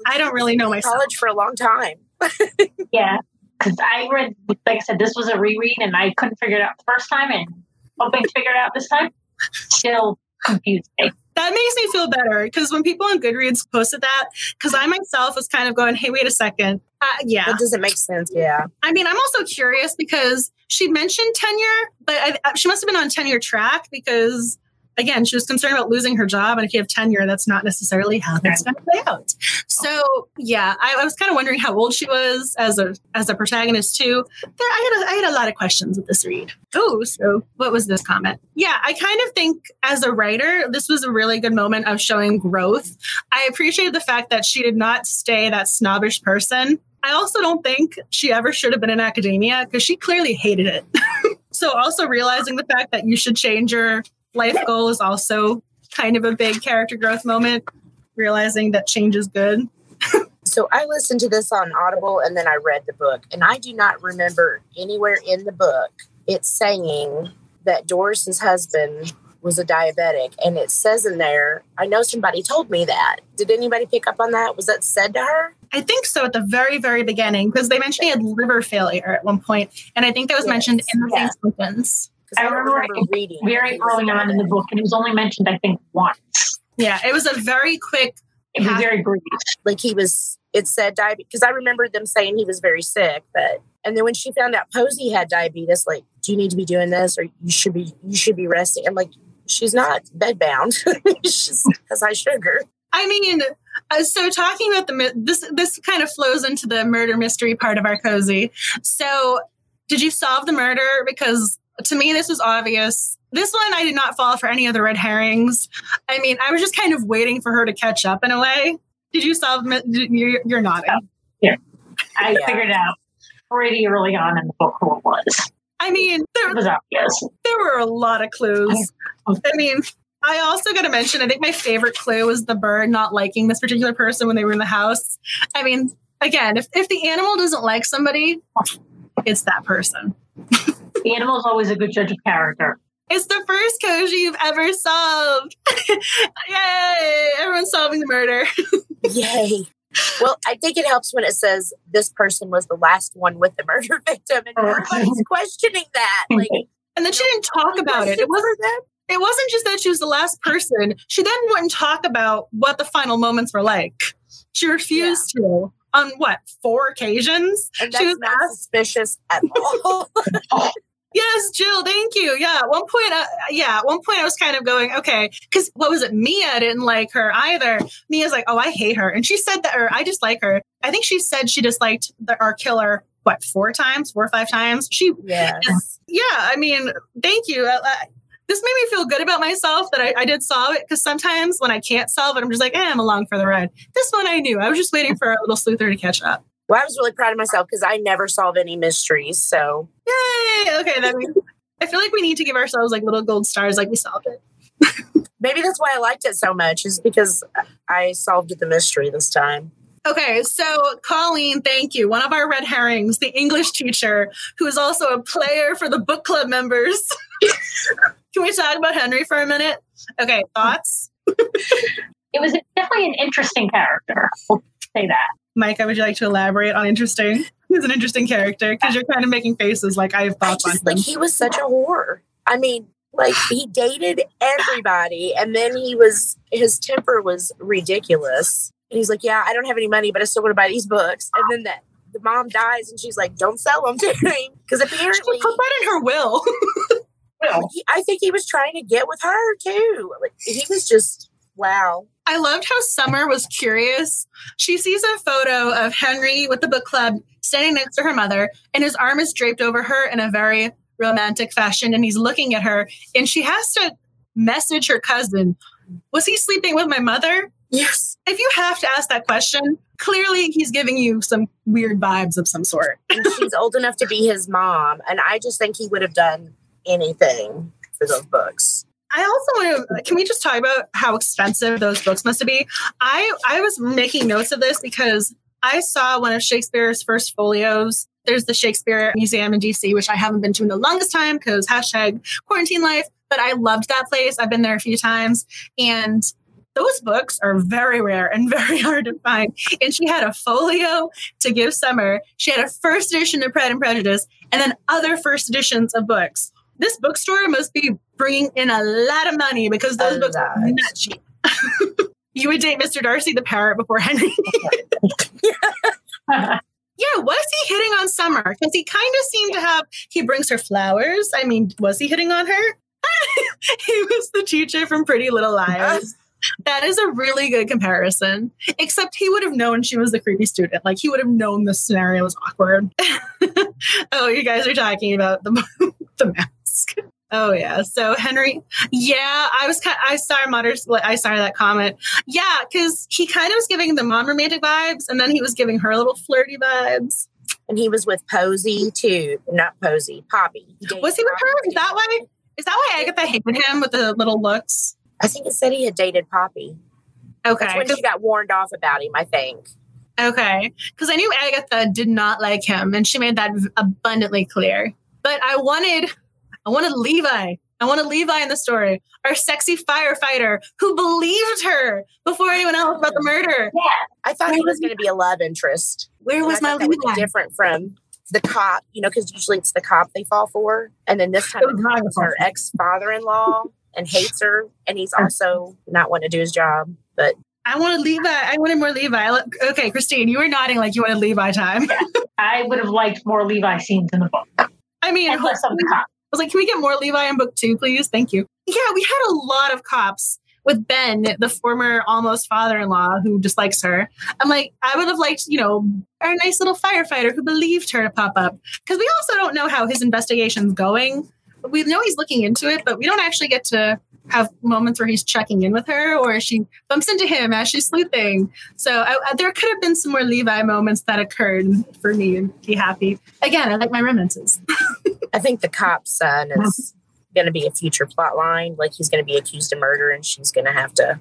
I don't really know myself. College for a long time. [LAUGHS] yeah because I read, like I said, this was a reread and I couldn't figure it out the first time and hoping to figure it out this time. Still confused me. That makes me feel better because when people on Goodreads posted that, because I myself was kind of going, hey, wait a second. Uh, yeah. That doesn't make sense. Yeah. I mean, I'm also curious because she mentioned tenure, but I, she must have been on tenure track because again, she was concerned about losing her job. And if you have tenure, that's not necessarily how that's going to play out. So yeah, I, I was kind of wondering how old she was as a as a protagonist too. There, I had a, I had a lot of questions with this read. Oh, so what was this comment? Yeah, I kind of think as a writer, this was a really good moment of showing growth. I appreciated the fact that she did not stay that snobbish person. I also don't think she ever should have been in academia because she clearly hated it. [LAUGHS] so also realizing the fact that you should change your life goal is also kind of a big character growth moment, realizing that change is good. so I listened to this on Audible and then I read the book, and I do not remember anywhere in the book it's saying that Doris's husband was a diabetic. And it says in there, I know somebody told me that. Did anybody pick up on that? Was that said to her? I think so at the very, very beginning, because they mentioned he had liver failure at one point, And I think that was yes. mentioned in the yeah. same sentence. I, I remember, remember reading very early on in the book, and it was only mentioned, I think, once. Yeah, it was a very quick. It was very brief. Like he was, it said diabetes because I remember them saying he was very sick, but and then when she found out Posey had diabetes, like, do you need to be doing this, or you should be, you should be resting? I'm like, she's not bedbound. [LAUGHS] she's has high sugar. I mean, uh, so talking about the this this kind of flows into the murder mystery part of our cozy. So, did you solve the murder? Because to me, this was obvious. This one, I did not fall for any of the red herrings. I mean, I was just kind of waiting for her to catch up in a way. Did you solve? You're, you're nodding. Yeah, I yeah. figured out pretty early on in the book who it was. I mean, there, it was obvious. There were a lot of clues. I mean, I also got to mention, I think my favorite clue was the bird not liking this particular person when they were in the house. I mean, again, if, if the animal doesn't like somebody, it's that person. [LAUGHS] The animal is always a good judge of character. It's the first cozy you've ever solved. [LAUGHS] Yay! Everyone's solving the murder. [LAUGHS] Yay. Well, I think it helps when it says this person was the last one with the murder [LAUGHS] victim and uh-huh. everybody's questioning that. Like And then she didn't talk about it. It wasn't that it wasn't just that she was the last person. She then wouldn't talk about what the final moments were like. She refused yeah. to on what four occasions? And that's she was not asked, suspicious at all. Yes, Jill, thank you. Yeah, at one point, uh, yeah, at one point I was kind of going, okay, because what was it? Mia didn't like her either. Mia's like, oh, I hate her. And she said that, or I dislike her. I think she said she disliked the, our killer, what, four times, four or five times? She, yes. yeah, I mean, thank you. Uh, uh, this made me feel good about myself that I, I did solve it because sometimes when I can't solve it, I'm just like, eh, I'm along for the ride. This one I knew. I was just waiting for a little sleuther to catch up. Well, I was really proud of myself because I never solve any mysteries. So, yay! Okay, that means I feel like we need to give ourselves like little gold stars, like we solved it. [LAUGHS] Maybe that's why I liked it so much, is because I solved the mystery this time. Okay, so Colleen, thank you. One of our red herrings, the English teacher, who is also a player for the book club members. [LAUGHS] Can we talk about Henry for a minute? Okay, thoughts? [LAUGHS] it was definitely an interesting character. We'll say that. Micah, would you like to elaborate on interesting? He's an interesting character because you're kind of making faces like I have thoughts I just, on him. Like he was such a whore. I mean, like he dated everybody, and then he was his temper was ridiculous. And he's like, "Yeah, I don't have any money, but I still want to buy these books." And then that the mom dies, and she's like, "Don't sell them to [LAUGHS] me," because apparently she put that in her will. he, I think he was trying to get with her too. Like he was just wow. I loved how Summer was curious. She sees a photo of Henry with the book club standing next to her mother, and his arm is draped over her in a very romantic fashion, and he's looking at her, and she has to message her cousin, Was he sleeping with my mother? Yes. If you have to ask that question, clearly he's giving you some weird vibes of some sort. [LAUGHS] and she's old enough to be his mom, and I just think he would have done anything for those books. I also want to can we just talk about how expensive those books must be? I I was making notes of this because I saw one of Shakespeare's first folios. There's the Shakespeare Museum in DC, which I haven't been to in the longest time because hashtag quarantine life. But I loved that place. I've been there a few times. And those books are very rare and [LAUGHS] very hard to find. And she had a folio to give Summer. She had a first edition of Pride and Prejudice and then other first editions of books this bookstore must be bringing in a lot of money because those a books lot. are not cheap. [LAUGHS] you would date Mr. Darcy the parrot before Henry. [LAUGHS] [LAUGHS] yeah, was he hitting on Summer? Because he kind of seemed to have, he brings her flowers. I mean, was he hitting on her? he was the teacher from Pretty Little Liars. That is a really good comparison. Except he would have known she was the creepy student. Like he would have known the scenario was awkward. oh, you guys are talking about the the [LAUGHS] Oh yeah. So Henry, yeah, I was kind. I saw Mutter's. I saw that comment. Yeah, because he kind of was giving the mom romantic vibes, and then he was giving her little flirty vibes. And he was with Posey too, not Posey, Poppy. Was he with her? Is that why? Is that why Agatha hated him with the little looks? I think it said he had dated Poppy. Okay, That's when she got warned off about him. I think. Okay, because I knew Agatha did not like him, and she made that abundantly clear. But I wanted I wanted Levi. I wanted Levi in the story, our sexy firefighter who believed her before anyone else about the murder. Yeah, I thought he was going to be a love interest. Where was my Levi? different from the cop, you know, because usually it's the cop they fall for, and then this time it's her ex father-in-law and hates her, and he's also not wanting to do his job. But I wanted Levi. I wanted more Levi. Okay, Christine, you were nodding like you wanted Levi time. Yeah. I would have liked more Levi scenes in the book. I mean, and less of the cop was like, can we get more Levi in book two, please? Thank you. Yeah, we had a lot of cops with Ben, the former almost father in law who dislikes her. I'm like, I would have liked, you know, our nice little firefighter who believed her to pop up. Because we also don't know how his investigation's going. We know he's looking into it, but we don't actually get to have moments where he's checking in with her or she bumps into him as she's sleuthing. So I, I, there could have been some more Levi moments that occurred for me and be happy. Again, I like my romances. [LAUGHS] I think the cop's son is going to be a future plot line. Like he's going to be accused of murder and she's going to have to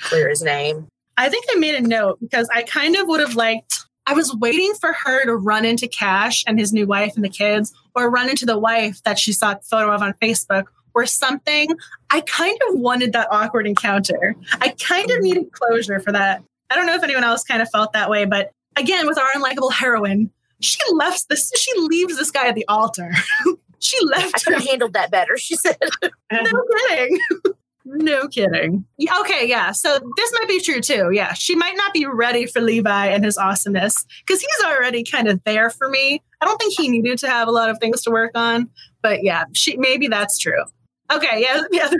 clear his name. I think I made a note because I kind of would have liked I was waiting for her to run into Cash and his new wife and the kids, or run into the wife that she saw a photo of on Facebook, or something. I kind of wanted that awkward encounter. I kind of needed closure for that. I don't know if anyone else kind of felt that way, but again, with our unlikable heroine, she left this, she leaves this guy at the altar. [LAUGHS] she left. I could have handled that better, she said. [LAUGHS] no kidding. No kidding. Okay, yeah. So this might be true too. Yeah, she might not be ready for Levi and his awesomeness because he's already kind of there for me. I don't think he needed to have a lot of things to work on, but yeah, she maybe that's true. Okay, yeah, [LAUGHS] yeah.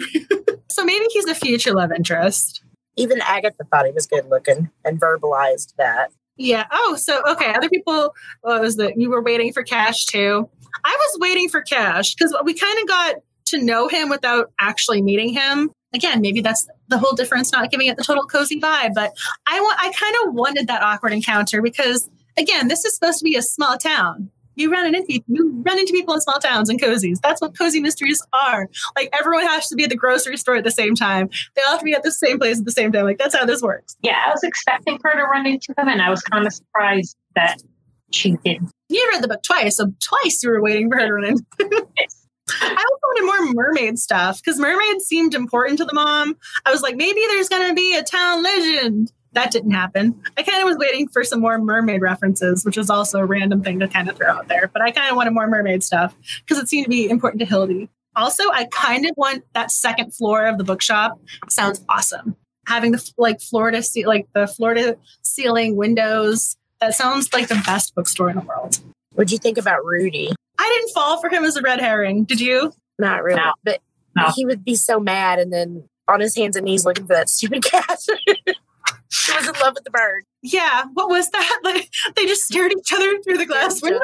so maybe he's a future love interest. Even Agatha thought he was good looking and verbalized that. Yeah. Oh, so okay. Other people, what was that? You were waiting for Cash too. I was waiting for Cash because we kind of got to know him without actually meeting him. Again, maybe that's the whole difference, not giving it the total cozy vibe. But I want, I kind of wanted that awkward encounter because, again, this is supposed to be a small town. You run into you run into people in small towns and cozies. That's what cozy mysteries are. Like everyone has to be at the grocery store at the same time. They all have to be at the same place at the same time. Like that's how this works. Yeah, I was expecting her to run into them, and I was kind of surprised that she didn't. You read the book twice, so twice you were waiting for her to run into. [LAUGHS] I also wanted more mermaid stuff because mermaids seemed important to the mom. I was like, maybe there's going to be a town legend. That didn't happen. I kind of was waiting for some more mermaid references, which was also a random thing to kind of throw out there. But I kind of wanted more mermaid stuff because it seemed to be important to Hildy. Also, I kind of want that second floor of the bookshop. Sounds awesome. Having the like Florida, like the Florida ceiling windows. That sounds like the best bookstore in the world. What'd you think about Rudy? I didn't fall for him as a red herring. Did you? Not really. No. But no. he would be so mad and then on his hands and knees looking for that stupid [LAUGHS] cat. He was in love with the bird. Yeah. What was that? [LAUGHS] Like they just stared at each other through the glass window.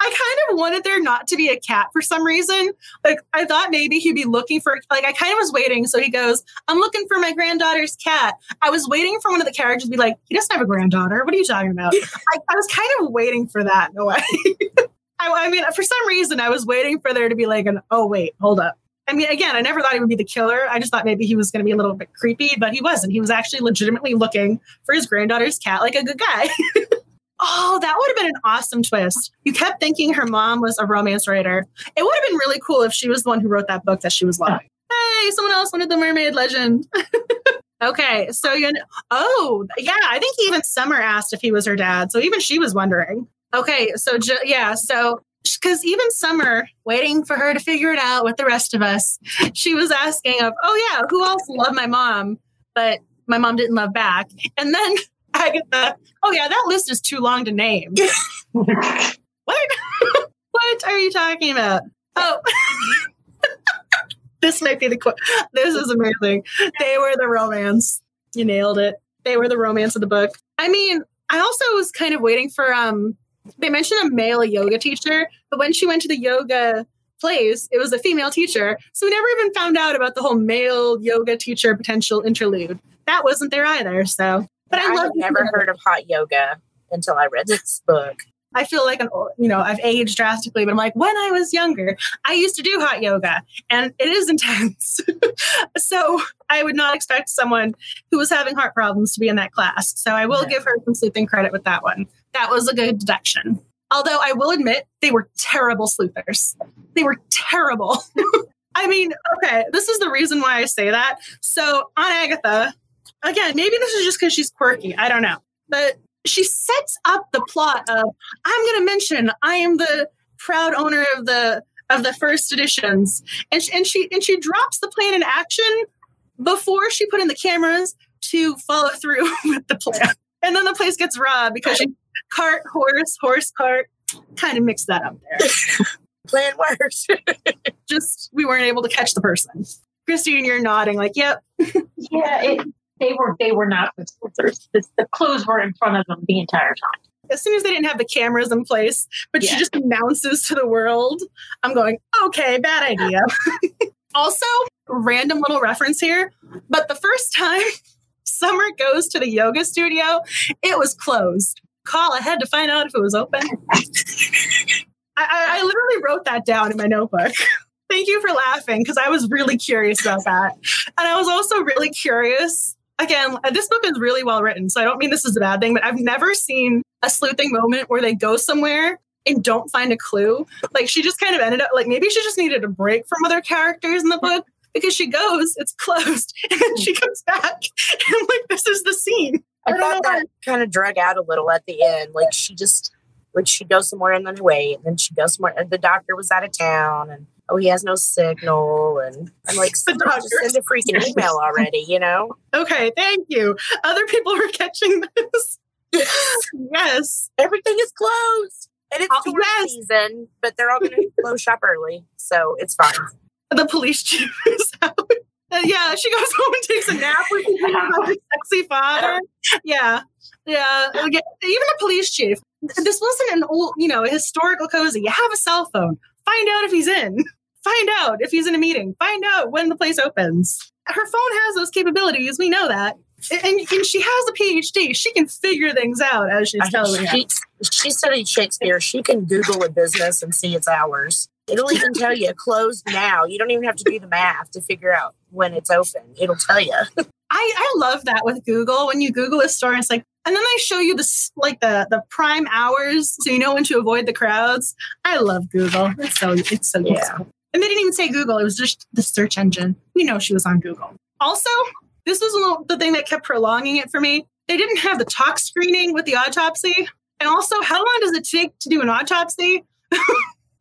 I kind of wanted there not to be a cat for some reason. Like I thought maybe he'd be looking for like I kind of was waiting. So he goes, I'm looking for my granddaughter's cat. I was waiting for one of the characters to be like, he doesn't have a granddaughter. What are you talking about? [LAUGHS] I, I was kind of waiting for that in a way. [LAUGHS] I, I mean, for some reason, I was waiting for there to be like an, oh, wait, hold up. I mean, again, I never thought he would be the killer. I just thought maybe he was going to be a little bit creepy, but he wasn't. He was actually legitimately looking for his granddaughter's cat like a good guy. [LAUGHS] oh, that would have been an awesome twist. You kept thinking her mom was a romance writer. It would have been really cool if she was the one who wrote that book that she was lying. Hey, someone else wanted the mermaid legend. [LAUGHS] okay, so you know, oh, yeah, I think even Summer asked if he was her dad. So even she was wondering. Okay, so yeah, so because even Summer, waiting for her to figure it out with the rest of us, she was asking of, oh yeah, who else loved my mom, but my mom didn't love back, and then I get the, oh yeah, that list is too long to name. [LAUGHS] what? [LAUGHS] what are you talking about? Oh. [LAUGHS] this might be the quote. This is amazing. They were the romance. You nailed it. They were the romance of the book. I mean, I also was kind of waiting for um they mentioned a male yoga teacher, but when she went to the yoga place, it was a female teacher. So we never even found out about the whole male yoga teacher potential interlude. That wasn't there either. So, but I, I love never heard of hot yoga until I read this book. I feel like an you know I've aged drastically, but I'm like when I was younger, I used to do hot yoga, and it is [LAUGHS] intense. so I would not expect someone who was having heart problems to be in that class. So I will give her some sleeping credit with that one. That was a good deduction. Although I will admit they were terrible sleuthers. They were terrible. [LAUGHS] I mean, okay, this is the reason why I say that. So on Agatha, again, maybe this is just because she's quirky. I don't know. But she sets up the plot of I'm going to mention I am the proud owner of the of the first editions, and she, and she and she drops the plan in action before she put in the cameras to follow through [LAUGHS] with the plan. And then the place gets robbed because she cart, horse, horse, cart. Kind of mixed that up there. [LAUGHS] Plan works. [LAUGHS] Just we weren't able to catch the person. Christine, you're nodding like, yep. yeah, it, they were they were not the filters. The, the, clues were in front of them the entire time. As soon as they didn't have the cameras in place, but yeah. she just announces to the world, I'm going, okay, bad idea. [LAUGHS] also, random little reference here, but the first time Summer goes to the yoga studio, it was closed. Call ahead to find out if it was open. I, I, literally wrote that down in my notebook. [LAUGHS] Thank you for laughing because I was really curious about that. And I was also really curious. Again, uh, this book is really well written, so I don't mean this is a bad thing, but I've never seen a sleuthing moment where they go somewhere and don't find a clue. Like she just kind of ended up like maybe she just needed a break from other characters in the book because she goes, it's closed, [LAUGHS] and then she comes back, [LAUGHS] and like this is the scene. I, I thought that kind of drug out a little at the end. Like she just like she goes somewhere and then wait, and then she goes somewhere. And the doctor was out of town, and oh, he has no signal. And I'm like, [LAUGHS] The just send a freaking email already, you know? Okay, thank you. Other people are catching this. yes. Everything is closed. And it's uh, tourist yes. season, but they're all going [LAUGHS] to close shop early. So it's fine. The police chief is out. Uh, yeah, she goes [LAUGHS] home and takes a nap with her [LAUGHS] [LAUGHS] sexy father. Yeah. Yeah. Again, Even the police chief. This wasn't an old, you know, historical cozy. You have a cell phone. Find out if he's in. Find out if he's in a meeting. Find out when the place opens. Her phone has those capabilities. We know that. And, and she has a PhD. She can figure things out as she's telling she, us. she studied Shakespeare. She can Google a business and see its hours. It'll even tell you closed now. You don't even have to do the math to figure out when it's open. It'll tell you. I, I love that with Google. When you Google a store, it's like, and then they show you this like the the prime hours, so you know when to avoid the crowds. I love Google. It's so it's so Yeah. useful. And they didn't even say Google; it was just the search engine. We know she was on Google. Also, this was the thing that kept prolonging it for me. They didn't have the tox screening with the autopsy, and also, how long does it take to do an autopsy? [LAUGHS]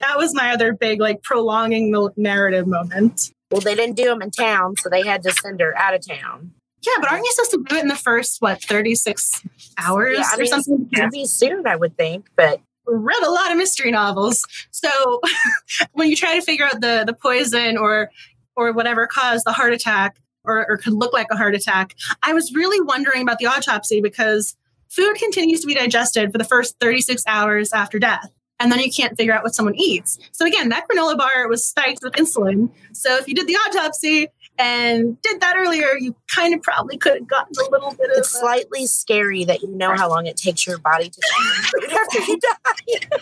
that was my other big like prolonging the narrative moment. Well, they didn't do them in town, so they had to send her out of town. Yeah, but aren't you supposed to do it in the first what thirty six hours Yeah, I or something? Be soon, I would think, but Read a lot of mystery novels, so [LAUGHS] when you try to figure out the the poison or or whatever caused the heart attack or, or could look like a heart attack, I was really wondering about the autopsy because food continues to be digested for the first thirty six hours after death. And then you can't figure out what someone eats. So again, that granola bar was spiked with insulin. So if you did the autopsy and did that earlier, you kind of probably could have gotten a little bit of it's slightly scary that you know how long it takes your body to food after you die.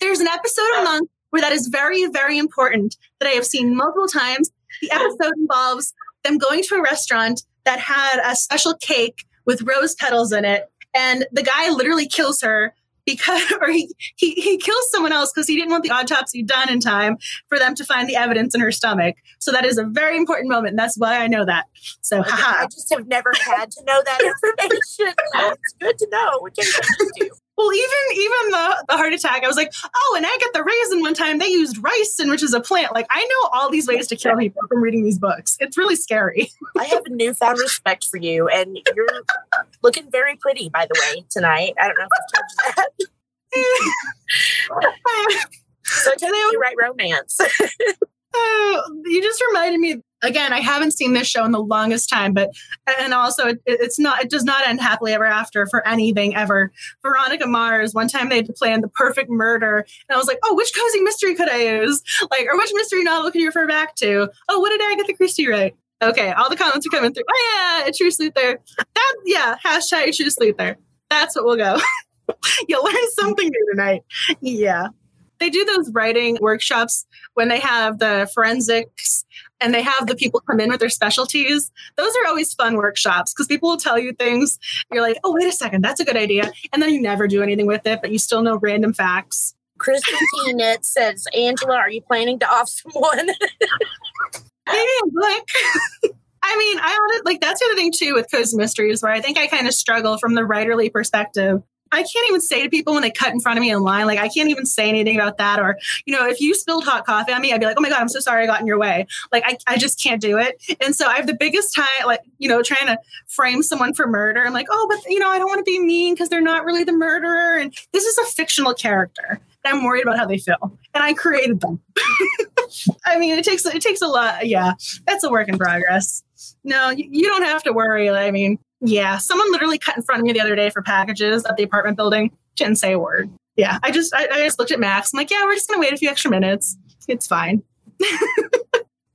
there's an episode of Monk where that is very, very important that I have seen multiple times. The episode involves them going to a restaurant that had a special cake with rose petals in it. And the guy literally kills her because, [LAUGHS] or he, he, he kills someone else because he didn't want the autopsy done in time for them to find the evidence in her stomach. So that is a very important moment. And that's why I know that. So, I just have never had to know that [LAUGHS] information. it's good to know. What can you do? Well, even even the, the heart attack, I was like, oh, and I get the raisin one time they used ricin, which is a plant. Like I know all these ways to kill people from reading these books. It's really scary. [LAUGHS] I have a newfound respect for you, and you're looking very pretty, by the way, tonight. I don't know if I've told you that. [LAUGHS] So tell me you write romance. [LAUGHS] Oh, you just reminded me again. I haven't seen this show in the longest time, but and also it, it's not. It does not end happily ever after for anything ever. Veronica Mars. One time they had to plan the perfect murder, and I was like, oh, which cozy mystery could I use? Like, or which mystery novel could you refer back to? Oh, what did Agatha Christie write? Okay, all the comments are coming through. Oh yeah, a true sleuth-er. That yeah, hashtag true sleuth-er. That's what we'll go. [LAUGHS] You'll learn something new tonight. Yeah. They do those writing workshops when they have the forensics and they have the people come in with their specialties. Those are always fun workshops because people will tell you things. You're like, oh, wait a second, that's a good idea. And then you never do anything with it, but you still know random facts. Kristen. Says, Angela, are you planning to off someone? [LAUGHS] Maybe a book. [LAUGHS] I mean, I honestly like that's the other thing too with cozy mysteries where I think I kind of struggle from the writerly perspective. I can't even say to people when they cut in front of me in line, like I can't even say anything about that. Or, you know, if you spilled hot coffee on me, I'd be like, oh my God, I'm so sorry I got in your way. Like I, I just can't do it. And so I have the biggest time, like, you know, trying to frame someone for murder. I'm like, oh, but you know, I don't want to be mean because they're not really the murderer. And this is a fictional character. I'm worried about how they feel. And I created them. [LAUGHS] I mean, it takes it takes a lot. Yeah, that's a work in progress. No, you, you don't have to worry. I mean, yeah, someone literally cut in front of me the other day for packages at the apartment building. Didn't say a word. Yeah, I just I, I just looked at Max. I'm like, yeah, we're just gonna wait a few extra minutes. It's fine. [LAUGHS]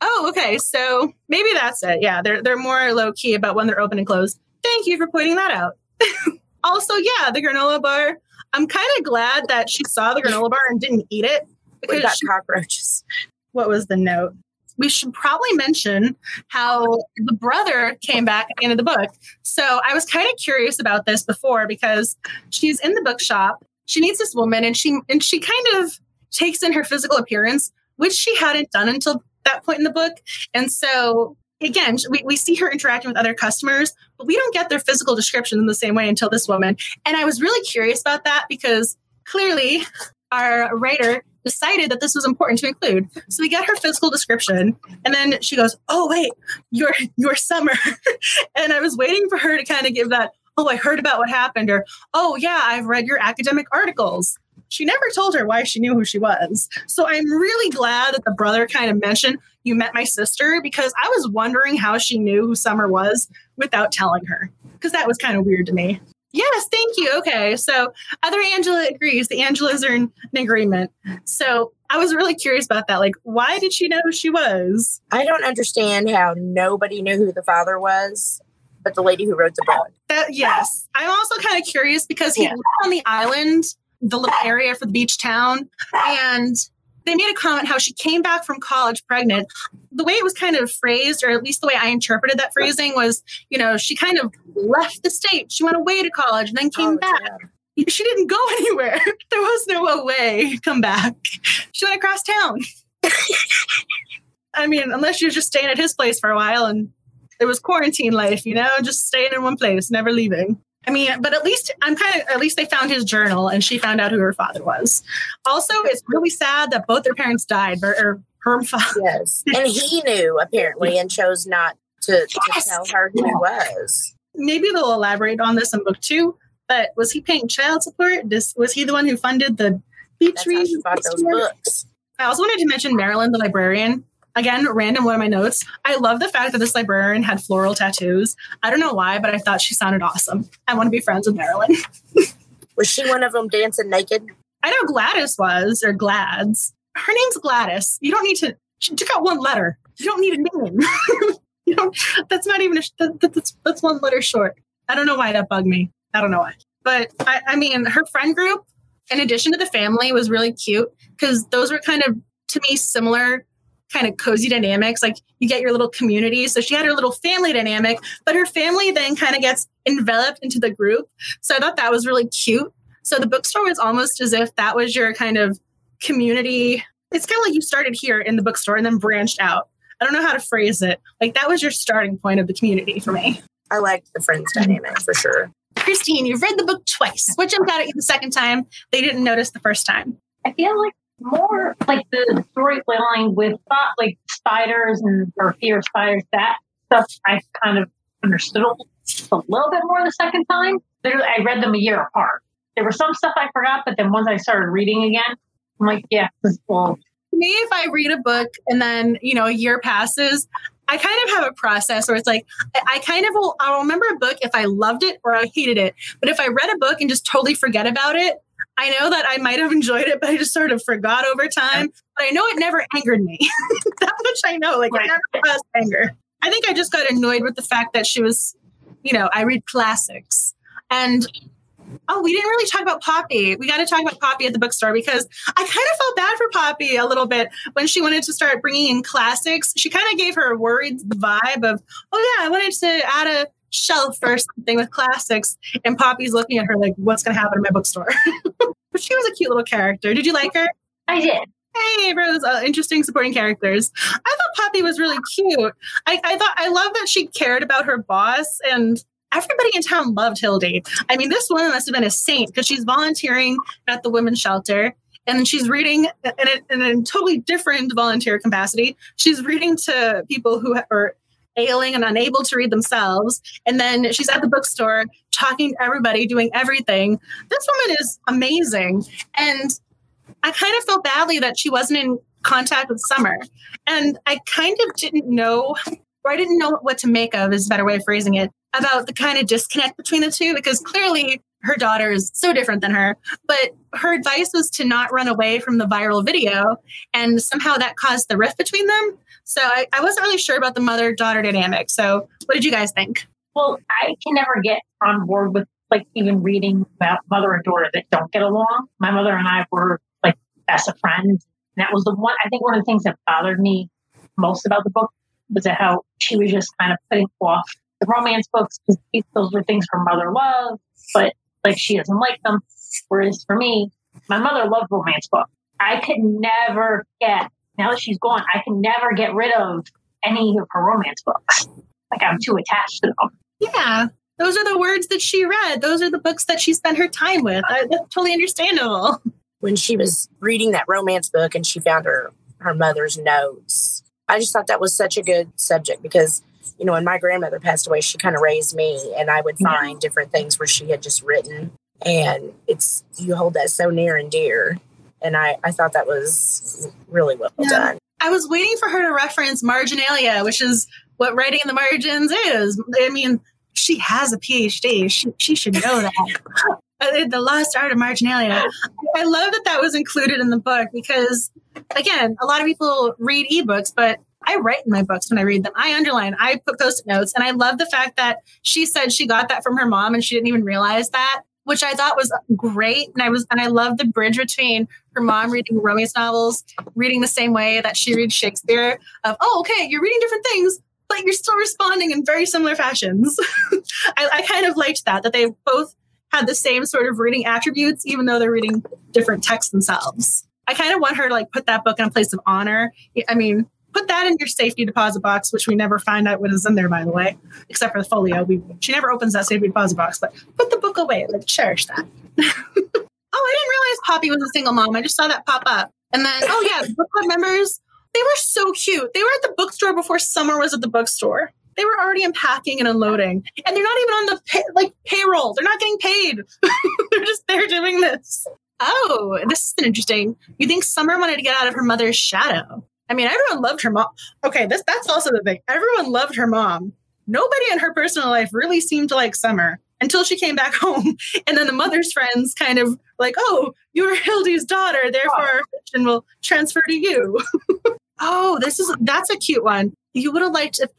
oh, okay. So maybe that's it. Yeah, they're they're more low key about when they're open and closed. Thank you for pointing that out. [LAUGHS] also, yeah, the granola bar. I'm kind of glad that she saw the granola bar and didn't eat it we because got she- cockroaches. what was the note? We should probably mention how the brother came back at the end of the book. So I was kind of curious about this before because she's in the bookshop. She meets this woman and she and she kind of takes in her physical appearance, which she hadn't done until that point in the book. And so again, we, we see her interacting with other customers, but we don't get their physical descriptions in the same way until this woman. And I was really curious about that because clearly our writer decided that this was important to include. So we get her physical description, and then she goes, "Oh wait, you're you're Summer," [LAUGHS] and I was waiting for her to kind of give that. Oh, I heard about what happened, or oh yeah, I've read your academic articles. She never told her why she knew who she was. So I'm really glad that the brother kind of mentioned you met my sister because I was wondering how she knew who Summer was without telling her because that was kind of weird to me. Yes, thank you. Okay. So other Angela agrees. The Angelas are in an agreement. So I was really curious about that. Like, why did she know who she was? I don't understand how nobody knew who the father was, but the lady who wrote the book. That, yes. I'm also kind of curious because he yeah. lived on the island, the little area for the beach town. And they made a comment how she came back from college pregnant. The way it was kind of phrased, or at least the way I interpreted that phrasing, was you know, she kind of left the state. She went away to college and then came oh, back. Yeah. She didn't go [LAUGHS] anywhere. There was no way come back. She went across town. I mean, unless you're just staying at his place for a while and it was quarantine life, you know, just staying in one place, never leaving. I mean, but at least I'm kind of, at least they found his journal and she found out who her father was. Also, it's really sad that both their parents died, or, or her father. Yes. And he knew apparently and chose not to, yes. to tell her who he was. Maybe they'll elaborate on this in book two, but was he paying child support? This, was he the one who funded the beach read? those books. I also wanted to mention Marilyn, the librarian again, random one of my notes. I love the fact that this librarian had floral tattoos. I don't know why, but I thought she sounded awesome. I want to be friends with Marilyn. [LAUGHS] was she one of them dancing naked? I know Gladys was, or Glads. Her name's Gladys. You don't need to. She took out one letter. You don't need a name. [LAUGHS] you don't. That's not even a. That, that's that's one letter short. I don't know why that bugged me. I don't know why. But I, I mean, her friend group, in addition to the family, was really cute because those were kind of to me similar kind of cozy dynamics. Like you get your little community. So she had her little family dynamic, but her family then kind of gets enveloped into the group. So I thought that was really cute. So the bookstore was almost as if that was your kind of community. It's kind of like you started here in the bookstore and then branched out. I don't know how to phrase it. Like that was your starting point of the community for me. I liked the friends dynamic for sure. Christine, you've read the book twice, which I'm glad at you the second time. They didn't notice the first time. I feel like more like the storytelling with not like spiders and or fear of spiders. That stuff I kind of understood a little bit more the second time. Literally, I read them a year apart. There was some stuff I forgot, but then once I started reading again, I'm like, yeah, well. Me, if I read a book and then you know a year passes, I kind of have a process where it's like I kind of will I'll remember a book if I loved it or I hated it. But if I read a book and just totally forget about it, I know that I might have enjoyed it, but I just sort of forgot over time. But I know it never angered me. [LAUGHS] that much I know. Like right. it never caused anger. I think I just got annoyed with the fact that she was, you know, I read classics. And oh, we didn't really talk about Poppy. We got to talk about Poppy at the bookstore because I kind of felt bad for Poppy a little bit when she wanted to start bringing in classics. She kind of gave her a worried vibe of, oh, yeah, I wanted to add a shelf or something with classics. And Poppy's looking at her like, what's going to happen in my bookstore? [LAUGHS] but she was a cute little character. Did you like her? I did. Hey, Rose, uh, interesting supporting characters. I thought Poppy was really cute. I, I thought I love that she cared about her boss and everybody in town loved Hildy. I mean, this woman must have been a saint because she's volunteering at the women's shelter and she's reading in a, in a, totally different volunteer capacity. She's reading to people who are ailing and unable to read themselves. And then she's at the bookstore talking to everybody, doing everything. This woman is amazing. And I kind of felt badly that she wasn't in contact with Summer. And I kind of didn't know, or I didn't know what to make of, is a better way of phrasing it, about the kind of disconnect between the two, because clearly her daughter is so different than her. But her advice was to not run away from the viral video. And somehow that caused the rift between them. So I, I wasn't really sure about the mother daughter dynamic. So what did you guys think? Well, I can never get on board with like even reading about mother and daughter that don't get along. My mother and I were like best of friends. And that was the one, I think one of the things that bothered me most about the book was how she was just kind of putting off the romance books because those were things her mother loved, but like she doesn't like them. Whereas for me, my mother loved romance books. I could never get now that she's gone, I can never get rid of any of her romance books. Like I'm too attached to them. Yeah. Those are the words that she read. Those are the books that she spent her time with. I, that's totally understandable. when she was reading that romance book and she found her her mother's notes. I just thought that was such a good subject because you know when my grandmother passed away, she kind of raised me, and I would find yeah. different things where she had just written, and it's you hold that so near and dear, and I I thought that was really well yeah. done. I was waiting for her to reference marginalia, which is what writing in the margins is. I mean, she has a PhD. She, she should know that. [LAUGHS] Uh, the lost art of marginalia. I love that that was included in the book because, again, a lot of people read ebooks, but I write in my books when I read them. I underline, I put post-it notes, and I love the fact that she said she got that from her mom and she didn't even realize that, which I thought was great. And I was, and I love the bridge between her mom reading romance novels, reading the same way that she reads Shakespeare. Of oh, okay, you're reading different things, but you're still responding in very similar fashions. [LAUGHS] I, I kind of liked that that they both had the same sort of reading attributes, even though they're reading different texts themselves. I kind of want her to like put that book in a place of honor. I mean, put that in your safety deposit box, which we never find out what is in there, by the way, except for the folio. We she never opens that safety deposit box, but put the book away. Like cherish that. [LAUGHS] oh, I didn't realize Poppy was a single mom. I just saw that pop up. And then, oh yeah, book club members they were so cute. They were at the bookstore before Summer was at the bookstore. They were already unpacking and unloading, and they're not even on the pay, like payroll. They're not getting paid. [LAUGHS] they're just there doing this. Oh, this is interesting. You think Summer wanted to get out of her mother's shadow? I mean, everyone loved her mom. Okay, this that's also the thing. Everyone loved her mom. Nobody in her personal life really seemed to like Summer until she came back [LAUGHS] home. And then the mother's friends kind of like, oh, you're Hildy's daughter, therefore our fiction will transfer to you. [LAUGHS] oh, this is that's a cute one. You would have liked if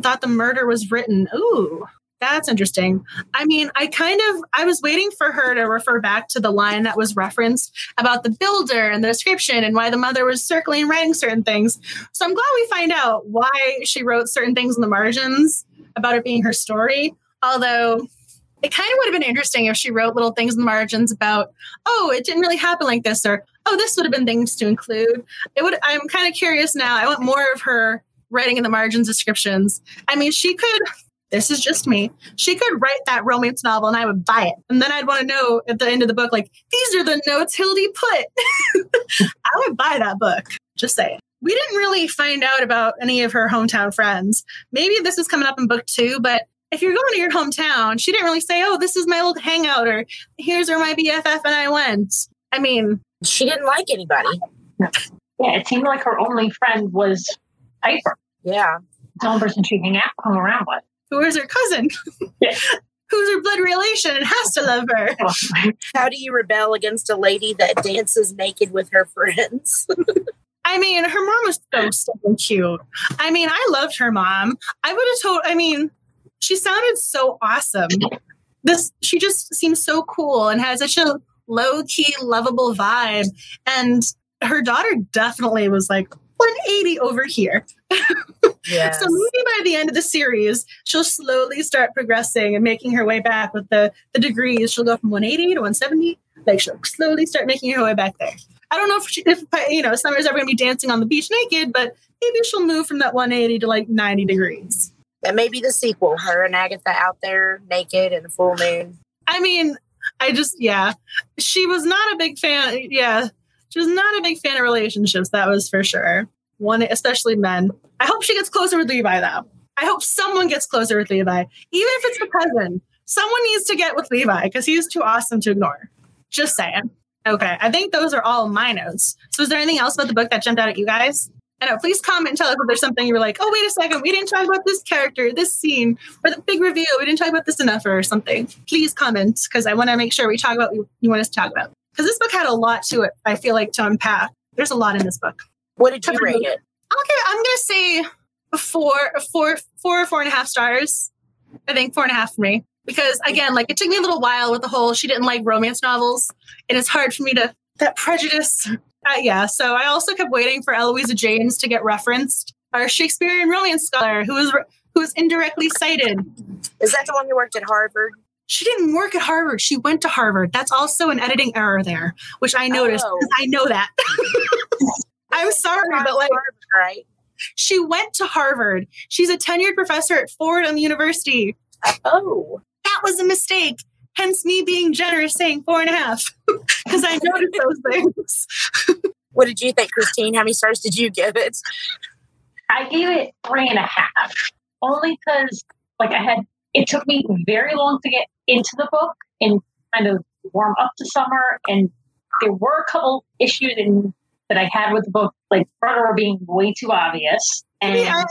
thought the murder was written. Ooh, that's interesting. I mean, I kind of I was waiting for her to refer back to the line that was referenced about the builder and the description and why the mother was circling and writing certain things. So I'm glad we find out why she wrote certain things in the margins about it being her story. Although it kind of would have been interesting if she wrote little things in the margins about, oh, it didn't really happen like this, or oh, this would have been things to include. It would. I'm kind of curious now. I want more of her writing in the margins descriptions. I mean, she could. This is just me. She could write that romance novel, and I would buy it. And then I'd want to know at the end of the book, like, these are the notes Hildy put. [LAUGHS] I would buy that book. Just saying we didn't really find out about any of her hometown friends. Maybe this is coming up in book two, but if you're going to your hometown, she didn't really say, "Oh, this is my old hangout," or "Here's where my BFF and I went." I mean, she didn't like anybody. Yeah, it seemed like her only friend was Piper. Yeah, the only person she hang out, hung around with. Who is her cousin? Yeah. [LAUGHS] Who's her blood relation and has to love her? [LAUGHS] How do you rebel against a lady that dances naked with her friends? [LAUGHS] I mean, her mom was so so cute. I mean, I loved her mom. I would have told. I mean, she sounded so awesome. This she just seems so cool and has such a low key, lovable vibe. And her daughter definitely was like 180 over here. Yes. so maybe by the end of the series, she'll slowly start progressing and making her way back with the, the degrees. She'll go from 180 to 170. Like she'll slowly start making her way back there. I don't know if, she, if you know, Summer's ever going to be dancing on the beach naked, but maybe she'll move from that 180 to like 90 degrees. That may be the sequel. Her and Agatha out there naked in the full moon. I mean, I just yeah, she was not a big fan. Yeah, she was not a big fan of relationships. That was for sure. One, especially men. I hope she gets closer with Levi though. I hope someone gets closer with Levi, even if it's the cousin. Someone needs to get with Levi because he's too awesome to ignore. Just saying. Okay, I think those are all my notes. So, is there anything else about the book that jumped out at you guys? I know. Please comment and tell us if there's something you were like, oh, wait a second, we didn't talk about this character, this scene, or the big reveal. We didn't talk about this enough, or something. Please comment because I want to make sure we talk about what you want us to talk about. Because this book had a lot to it. I feel like to unpack. There's a lot in this book. What did you rate it? Okay, I'm gonna say four, four, four, four and a half stars. I think four and a half for me because again, like it took me a little while with the whole she didn't like romance novels, and it's hard for me to that prejudice uh, yeah. So I also kept waiting for Eloisa James to get referenced, our Shakespearean romance scholar who was who was indirectly cited. Is that the one who worked at Harvard? She didn't work at Harvard. She went to Harvard. That's also an editing error there, which I noticed oh. I know that. [LAUGHS] I'm sorry, but like, Harvard, right? She went to Harvard. She's a tenured professor at Fordham University. Oh, that was a mistake. Hence me being generous saying four and a half. [LAUGHS] Because I noticed those things. [LAUGHS] what did you think, Christine? How many stars did you give it? I gave it three and a half. Only because like I had it took me very long to get into the book and kind of warm up to summer and there were a couple issues in, that I had with the book, like Murderer being way too obvious. And maybe I,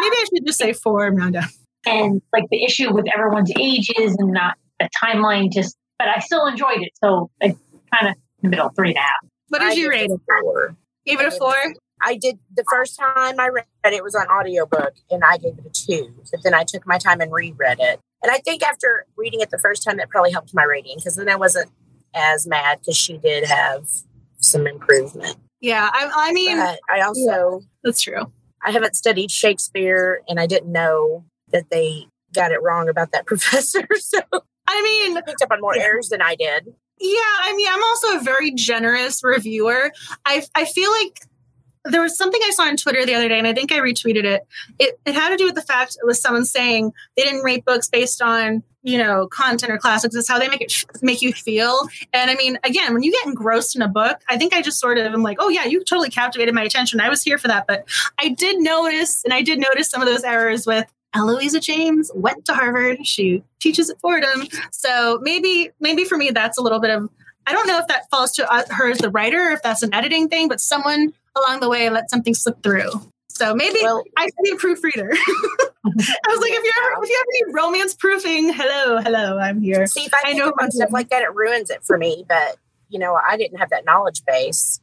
maybe I should just say four, Amanda. And like the issue with everyone's ages and not the timeline, just, but I still enjoyed it. So I kind of middle three and a half. What did I you rate it? Four. Gave it a four? I did the first time I read it, it was on audiobook and I gave it a two. But then I took my time and reread it. And I think after reading it the first time, it probably helped my rating because then I wasn't as mad because she did have some improvement. Yeah, I, I mean, but I also yeah, that's true. I haven't studied Shakespeare, and I didn't know that they got it wrong about that [LAUGHS] professor. So I mean, I picked up on more yeah. errors than I did. Yeah, I mean, I'm also a very generous reviewer. I I feel like there was something I saw on Twitter the other day, and I think I retweeted it. It, it had to do with the fact it was someone saying they didn't rate books based on you know content or classics. It's how they make it make you feel. And I mean, again, when you get engrossed in a book, I think I just sort of am like, oh yeah, you totally captivated my attention. I was here for that. But I did notice, and I did notice some of those errors with Eloisa James went to Harvard. She teaches at Fordham. So maybe maybe for me that's a little bit of I don't know if that falls to uh, her as the writer, if that's an editing thing, but someone along the way let something slip through. So maybe well, I should be a proofreader. [LAUGHS] I was like, if you if you have any romance proofing, hello, hello, I'm here. See, if I, I know about stuff like that, it ruins it for me. But you know, I didn't have that knowledge base.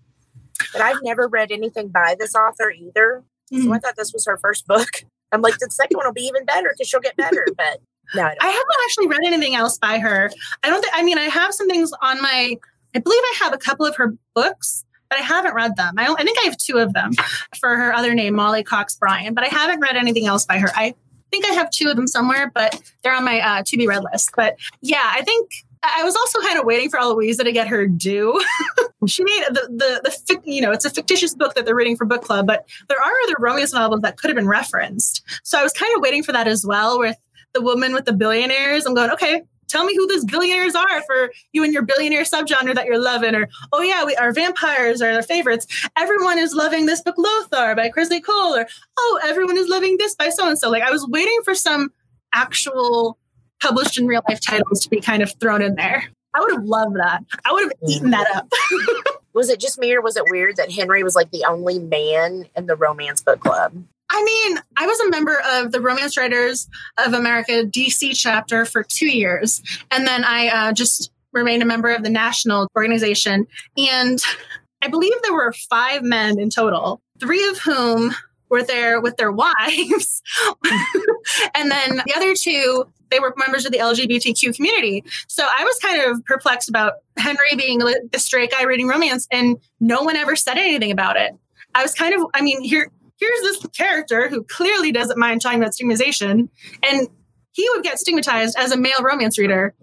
But I've never read anything by this author either. Mm-hmm. So I thought this was her first book. I'm like, the second one will be even better because she'll get better. [LAUGHS] But no, I, I, haven't actually read anything else by her. I don't think. I mean, I have some things on my. I believe I have a couple of her books, but I haven't read them. I, I think I have two of them [LAUGHS] for her other name, Mollie Cox Bryan, but I haven't read anything else by her. I think I have two of them somewhere, but they're on my uh, to be read list. But yeah, I think I was also kind of waiting for Eloisa to get her due. [LAUGHS] she made the, the the you know it's a fictitious book that they're reading for book club, but there are other romance novels that could have been referenced. So I was kind of waiting for that as well. With the woman with the billionaires, I'm going okay. Tell me who those billionaires are for you and your billionaire subgenre that you're loving. Or, oh, yeah, we, our vampires are their favorites. Everyone is loving this book, Lothaire by Kresley Cole. Or, oh, everyone is loving this by so and so. Like, I was waiting for some actual published in real life titles to be kind of thrown in there. I would have loved that. I would have eaten that up. [LAUGHS] was it just me or was it weird that Henry was like the only man in the romance book club? I mean, I was a member of the Romance Writers of America DC chapter for two years. And then I uh, just remained a member of the national organization. And I believe there were five men in total, three of whom were there with their [LAUGHS] wives. and then the other two, they were members of the LGBTQ community. So I was kind of perplexed about Henry being the straight guy reading romance, and no one ever said anything about it. I was kind of, I mean, here, here's this character who clearly doesn't mind talking about stigmatization, and he would get stigmatized as a male romance reader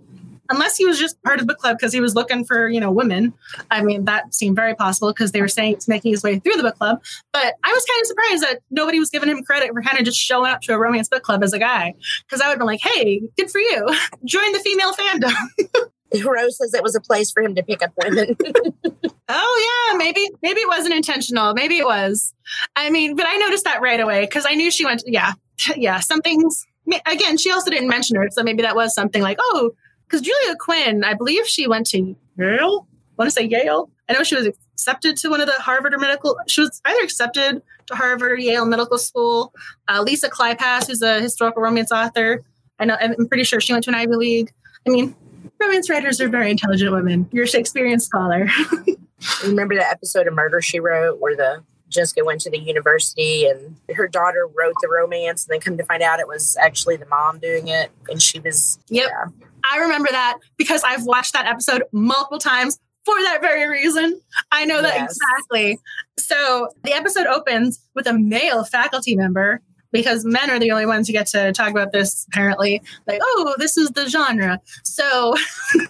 unless he was just part of the book club because he was looking for you know women. I mean that seemed very possible because they were saying it's making his way through the book club but i was kind of surprised that nobody was giving him credit for kind of just showing up to a romance book club as a guy because i would have been like hey good for you. [LAUGHS] Join the female fandom [LAUGHS] Rose says it was a place for him to pick up women. [LAUGHS] oh yeah, maybe maybe it wasn't intentional. Maybe it was. I mean, but I noticed that right away because I knew she went. Yeah, [LAUGHS] yeah. Something's again. She also didn't mention her, so maybe that was something like, oh, because Julia Quinn, I believe she went to Yale. Want to say Yale. I know she was accepted to one of the Harvard or medical. She was either accepted to Harvard or Yale Medical School. Uh, Lisa Kleypas, who's a historical romance author. I know. I'm pretty sure she went to an Ivy League. I mean, romance writers are very intelligent women. You're a Shakespearean scholar. [LAUGHS] Remember the episode of Murder She Wrote where the Jessica went to the university and her daughter wrote the romance and then come to find out it was actually the mom doing it and she was Yep. Yeah. I remember that because I've watched that episode multiple times for that very reason. I know that yes. exactly. So the episode opens with a male faculty member because men are the only ones who get to talk about this apparently. Like oh this is the genre. So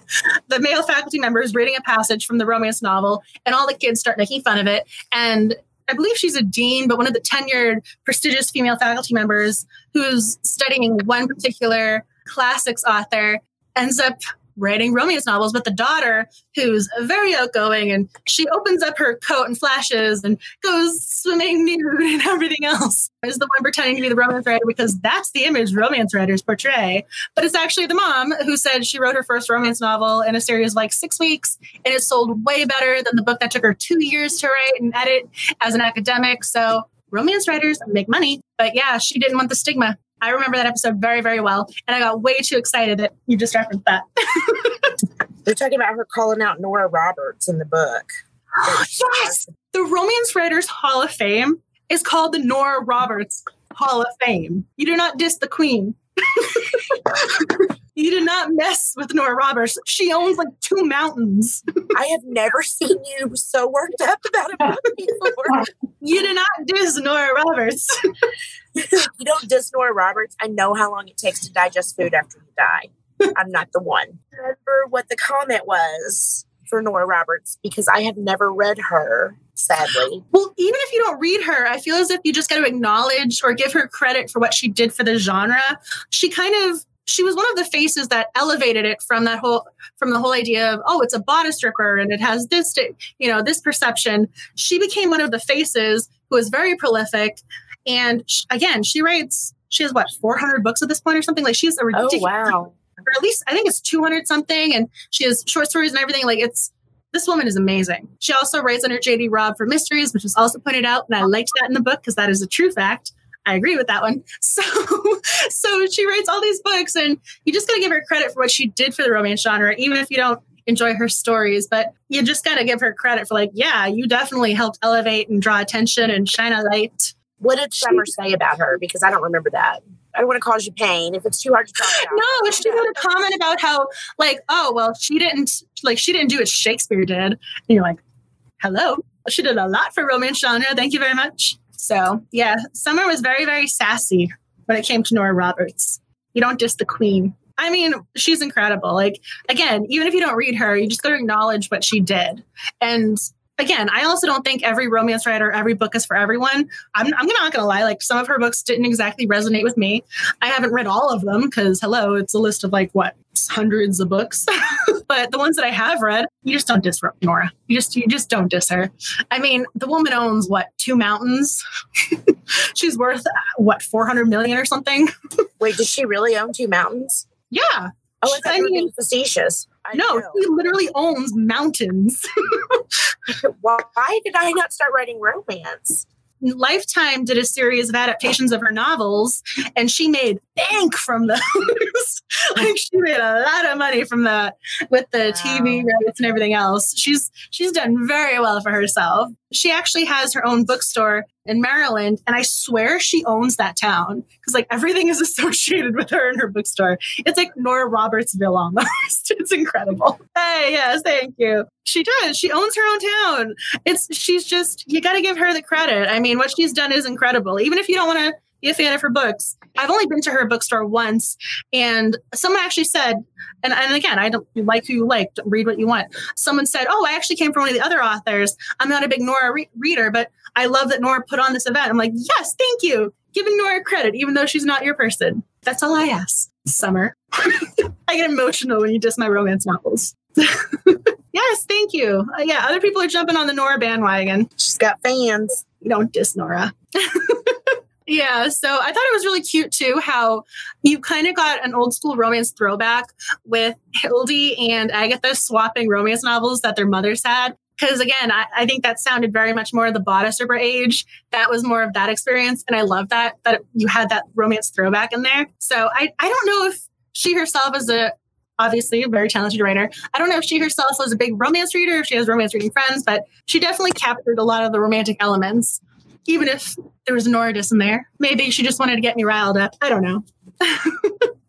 [LAUGHS] the male faculty member is reading a passage from the romance novel and all the kids start making fun of it. And I believe she's a dean, but one of the tenured, prestigious female faculty members who's studying one particular classics author ends up writing romance novels, but the daughter, who's very outgoing, and she opens up her coat and flashes and goes swimming [LAUGHS] nude and everything else, is the one pretending to be the romance writer because that's the image romance writers portray. But it's actually the mom who said she wrote her first romance novel in a series of like six weeks, and it sold way better than the book that took her two years to write and edit as an academic. So romance writers make money. But yeah, she didn't want the stigma. I remember that episode very, very well. And I got way too excited that you just referenced that. [LAUGHS] They're talking about her calling out Nora Roberts in the book. [GASPS] yes! The Romance Writers Hall of Fame is called the Nora Roberts Hall of Fame. You do not diss the queen. [LAUGHS] you did not mess with Nora Roberts. She owns like two mountains. [LAUGHS] I have never seen you so worked up about a before. You did not diss Nora Roberts. [LAUGHS] you don't diss Nora Roberts. I know how long it takes to digest food after you die. I'm not the one. Remember what the comment was for Nora Roberts because I have never read her, sadly. Well, even if you don't read her, I feel as if you just got to acknowledge or give her credit for what she did for the genre. She kind of she was one of the faces that elevated it from that whole from the whole idea of oh it's a bodice ripper and it has this you know this perception. She became one of the faces who is very prolific. And sh- again she writes she has what 400 books at this point or something? Like she's a oh, ridiculous oh, wow. or at least i think it's 200 something and she has short stories and everything. Like it's this woman is amazing. She also writes under JD Robb for mysteries, which was also pointed out, and I liked that in the book because that is a true fact. I agree with that one. [LAUGHS] So, so she writes all these books, and you just got to give her credit for what she did for the romance genre, even if you don't enjoy her stories. But you just got to give her credit for, like, yeah, you definitely helped elevate and draw attention and shine a light. What did Summer say about her? Because I don't remember that. I don't want to cause you pain if it's too hard to talk about. no, she made a comment about how, like, oh, well, she didn't, like, she didn't do what Shakespeare did. And you're like, hello, she did a lot for romance genre. Thank you very much. So yeah, Summer was very, very sassy when it came to Nora Roberts. You don't diss the queen. I mean, she's incredible. Like, again, even if you don't read her, you just got to acknowledge what she did. And again, I also don't think every romance writer, every book is for everyone. I'm, I'm not going to lie. Like some of her books didn't exactly resonate with me. I haven't read all of them because hello, it's a list of like what hundreds of books. [LAUGHS] but the ones that I have read, you just don't disrupt Nora. You just you just don't diss her. I mean, the woman owns what two mountains. [LAUGHS] She's worth uh, what 400 million or something. [LAUGHS] Wait, did she really own two mountains? Yeah. Oh, it's I mean, facetious. I no, know. he literally owns mountains. Why did I not start writing romance? Lifetime did a series of adaptations of her novels, and she made bank from those. [LAUGHS] like she made a lot of money from that with the wow. TV rights and everything else. She's she's done very well for herself. She actually has her own bookstore in Maryland, and I swear she owns that town because like everything is [LAUGHS] associated with her in her bookstore. It's like Nora Robertsville almost. [LAUGHS] it's incredible. Hey, yes, thank you. She does. She owns her own town. It's she's just you got to give her the credit. I mean, what she's done is incredible. Even if you don't want to be a fan of her books. I've only been to her bookstore once, and someone actually said, and, and again, I don't like who you like, read what you want. Someone said, Oh, I actually came from one of the other authors. I'm not a big Nora re- reader, but I love that Nora put on this event. I'm like, Yes, thank you. Giving Nora credit, even though she's not your person. That's all I ask. Summer. [LAUGHS] I get emotional when you diss my romance novels. [LAUGHS] yes, thank you. Uh, yeah, other people are jumping on the Nora bandwagon. She's got fans. You don't diss Nora. [LAUGHS] Yeah, so I thought it was really cute too how you kind of got an old school romance throwback with Hildy and Agatha swapping romance novels that their mothers had. Because again, I, I, think that sounded very much more of the bodice ripper age. That was more of that experience. And I love that, that you had that romance throwback in there. So I, I don't know if she herself is a obviously a very talented writer. I don't know if she herself was a big romance reader, if she has romance reading friends, but she definitely captured a lot of the romantic elements even if there was an Nordis in there. Maybe she just wanted to get me riled up. I don't know. [LAUGHS]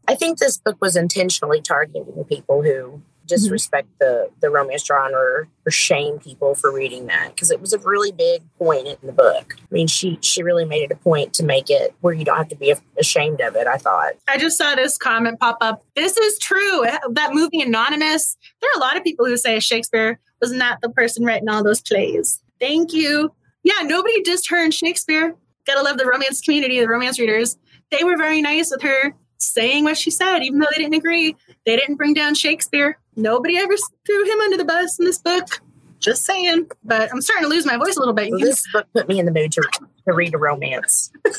I think this book was intentionally targeting people who disrespect mm-hmm. the the romance genre or, or shame people for reading that because it was a really big point in the book. I mean, she she really made it a point to make it where you don't have to be ashamed of it. I thought. I just saw this comment pop up. This is true. That movie Anonymous. There are a lot of people who say Shakespeare was not the person writing all those plays. Thank you yeah, nobody dissed her in Shakespeare. Gotta love the romance community, the romance readers. They were very nice with her saying what she said, even though they didn't agree. They didn't bring down Shakespeare. Nobody ever threw him under the bus in this book. Just saying. But I'm starting to lose my voice a little bit. Well, this book put me in the mood to, to read a romance. [LAUGHS]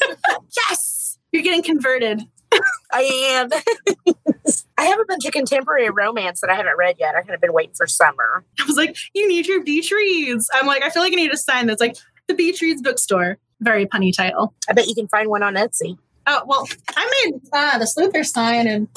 yes! You're getting converted. [LAUGHS] I am. [LAUGHS] I have a bunch of contemporary romance that I haven't read yet. I've kind of been waiting for summer. I was like, you need your beach reads. I'm like, I feel like I need a sign that's like the reads bookstore. Very punny title. I bet you can find one on Etsy. Oh well, I made uh, the Sleuthers sign and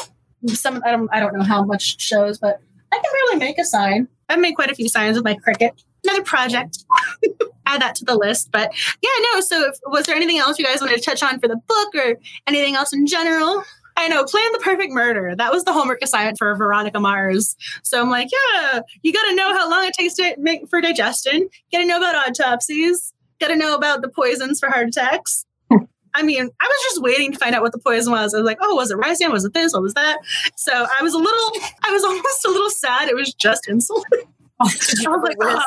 some. I don't. I don't know how much shows, but I can really make a sign. I've made quite a few signs with my Cricut. Another project. [LAUGHS] Add that to the list. But yeah, no. So, if, was there anything else you guys wanted to touch on for the book, or anything else in general? I know, plan the perfect murder. That was the homework assignment for Veronica Mars. So I'm like, yeah, you got to know how long it takes to make for digestion. Got to know about autopsies. Got to know about the poisons for heart attacks. I mean, I was just waiting to find out what the poison was. I was like, oh, was it ricin? Was it this? What was that? So I was a little, I was [LAUGHS] almost a little sad. It was just insulin. [LAUGHS] I was like, oh.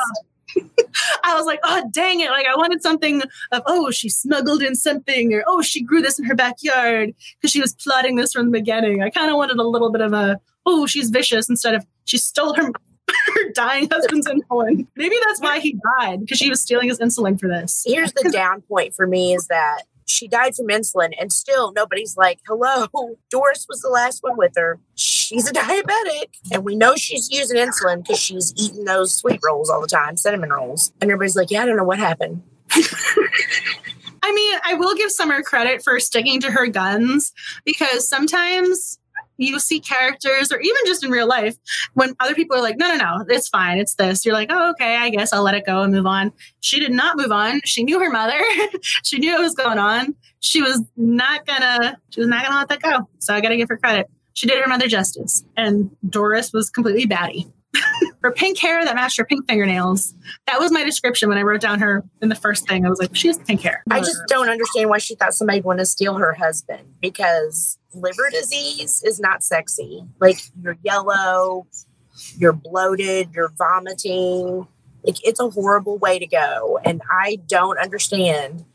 I was like, oh, dang it. Like, I wanted something of, oh, she smuggled in something, or oh, she grew this in her backyard because she was plotting this from the beginning. I kind of wanted a little bit of a, oh, she's vicious instead of she stole her, her dying husband's insulin. Maybe that's why he died because she was stealing his insulin for this. Here's the down point for me is that she died from insulin and still nobody's like hello doris was the last one with her she's a diabetic and we know she's using insulin because she's eating those sweet rolls all the time cinnamon rolls and everybody's like yeah i don't know what happened [LAUGHS] I mean, I will give Summer credit for sticking to her guns because sometimes you see characters, or even just in real life, when other people are like, no, no, no, it's fine. It's this. You're like, oh, okay, I guess I'll let it go and move on. She did not move on. She knew her mother. [LAUGHS] she knew what was going on. She was not gonna, she was not gonna let that go. So I gotta give her credit. She did her mother justice. And Doris was completely batty. [LAUGHS] her pink hair that matched her pink fingernails. That was my description when I wrote down her in the first thing. I was like, she has pink hair. I just don't understand why she thought somebody wanted to steal her husband because liver disease is not sexy. Like you're yellow, you're bloated, you're vomiting. Like it's a horrible way to go. And I don't understand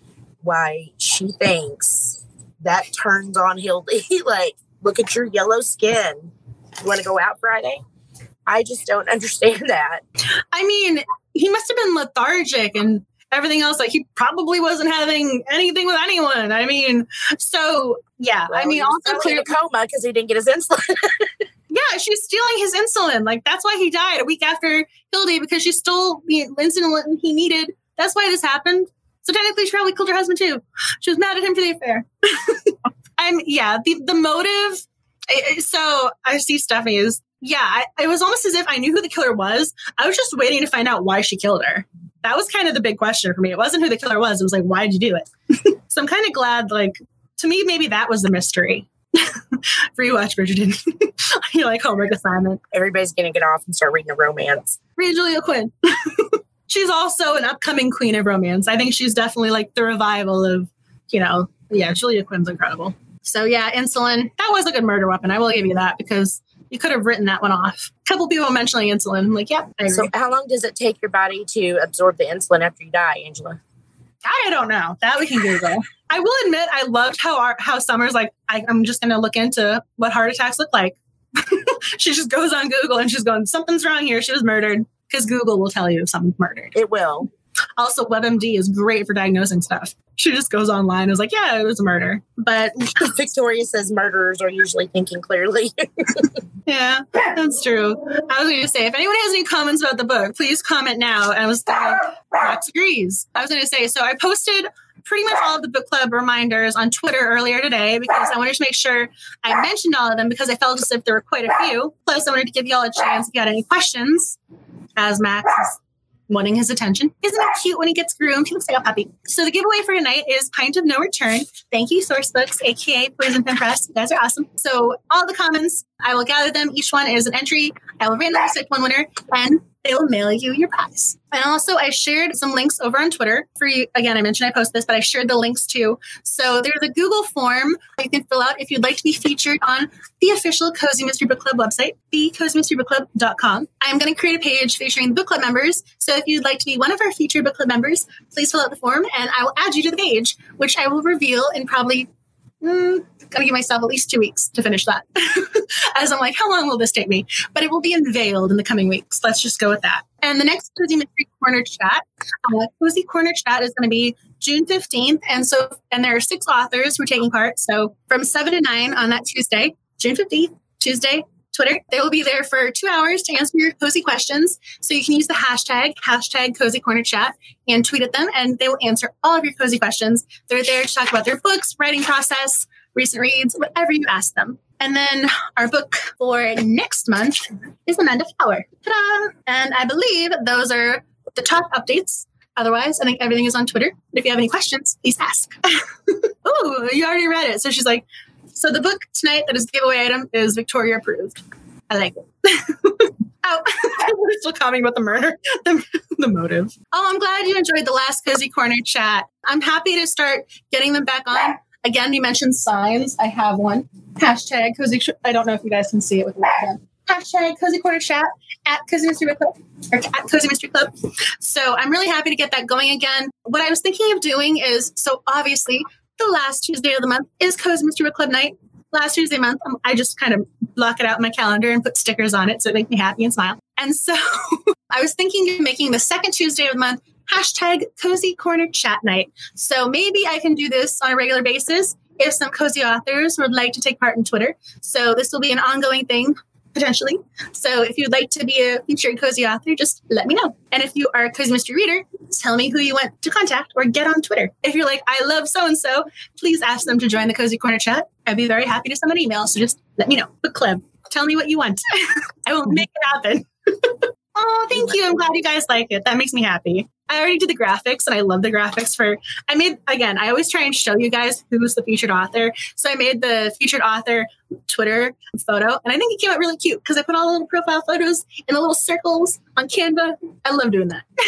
why she thinks that turns on Hildy. [LAUGHS] like, look at your yellow skin. You want to go out Friday? I just don't [LAUGHS] understand that. I mean, he must have been lethargic and everything else. Like he probably wasn't having anything with anyone. I mean, so yeah. Well, I mean, also clear a coma because he didn't get his insulin. [LAUGHS] yeah, she's stealing his insulin. Like that's why he died a week after Hildy because she stole the insulin he needed. That's why this happened. So technically, she probably killed her husband too. She was mad at him for the affair. [LAUGHS] and yeah, the the motive. So I see Stephanie is yeah. I, it was almost as if I knew who the killer was. I was just waiting to find out why she killed her that was kind of the big question for me. It wasn't who the killer was. It was like, why did you do it? [LAUGHS] so I'm kind of glad, like, to me, maybe that was the mystery. [LAUGHS] Rewatch Bridgerton. [LAUGHS] You're like homework assignment. Everybody's going to get off and start reading a romance. Read Julia Quinn. she's also an upcoming queen of romance. I think she's definitely like the revival of, you know, yeah, Julia Quinn's incredible. So yeah, insulin. That was a good murder weapon. I will give you that because you could have written that one off. A couple people mentioning insulin. I'm like, yeah. So, how long does it take your body to absorb the insulin after you die, Angela? I don't know. That we can Google. I will admit, I loved how our, how Summer's like. I, I'm just going to look into what heart attacks look like. [LAUGHS] she just goes on Google and she's going, something's wrong here. She was murdered because Google will tell you if someone's murdered. It will. Also, WebMD is great for diagnosing stuff. She just goes online and is like, yeah, it was a murder. But [LAUGHS] Victoria says murderers are usually thinking clearly. [LAUGHS] yeah, that's true. I was going to say, if anyone has any comments about the book, please comment now. And I was like, Max agrees. I was going to say, so I posted pretty much all of the book club reminders on Twitter earlier today because I wanted to make sure I mentioned all of them because I felt as if there were quite a few. Plus, I wanted to give you all a chance if you had any questions, as Max is wanting his attention. Isn't it cute when he gets groomed? He looks like a puppy. So the giveaway for tonight is Pint of No Return. Thank you, Sourcebooks, aka Poison Pen Press. You guys are awesome. So all the comments, I will gather them. Each one is an entry. I will randomly select one winner, and they will mail you your prize. And also, I shared some links over on Twitter for you. Again, I mentioned I post this, but I shared the links too. So there's a Google form you can fill out if you'd like to be featured on the official Cozy Mystery Book Club website, thecozymysterybookclub.com. I'm going to create a page featuring the book club members. So if you'd like to be one of our featured book club members, please fill out the form and I will add you to the page, which I will reveal in probably mm, gotta give myself at least two weeks to finish that. [LAUGHS] As I'm like, how long will this take me? But it will be unveiled in the coming weeks. Let's just go with that. And the next Cozy Mystery Corner chat, uh, Cozy Corner chat is going to be June 15th. And so, and there are six authors who are taking part. So from seven to nine on that Tuesday, June 15th, Tuesday, Twitter. They will be there for two hours to answer your cozy questions. So you can use the hashtag, hashtag cozy corner chat and tweet at them and they will answer all of your cozy questions. They're there to talk about their books, writing process, recent reads, whatever you ask them. And then our book for next month is Amanda Flower. Ta-da! And I believe those are the top updates. Otherwise, I think everything is on Twitter. If you have any questions, please ask. [LAUGHS] oh, you already read it. So she's like, so the book tonight that is giveaway item is Victoria approved. I like it. [LAUGHS] oh, [LAUGHS] we're still commenting about the murder, [LAUGHS] the, the motive. Oh, I'm glad you enjoyed the last Cozy Corner chat. I'm happy to start getting them back on. Again, you mentioned signs. I have one. Hashtag Cozy. I don't know if you guys can see it with the Hashtag Cozy Corner chat at Cozy Mystery Club or at Cozy Mystery Club. So I'm really happy to get that going again. What I was thinking of doing is so obviously the last Tuesday of the month is Cozy Mystery Book Club night. Last Tuesday month, um, I just kind of block it out in my calendar and put stickers on it so it makes me happy and smile. And so [LAUGHS] I was thinking of making the second Tuesday of the month hashtag Cozy Corner Chat Night. So maybe I can do this on a regular basis if some cozy authors would like to take part in Twitter. So this will be an ongoing thing potentially. So if you'd like to be a featured cozy author, just let me know. And if you are a cozy mystery reader, tell me who you want to contact or get on Twitter. If you're like, I love so and so, please ask them to join the cozy corner chat. I'd be very happy to send an email. So just let me know. Book club. Tell me what you want. [LAUGHS] I will make it happen. [LAUGHS] oh, thank you. I'm glad you guys like it. That makes me happy. I already did the graphics and I love the graphics for I made again, I always try and show you guys who's the featured author. So I made the featured author Twitter photo and I think it came out really cute because I put all the little profile photos in the little circles on Canva. I love doing that. [LAUGHS]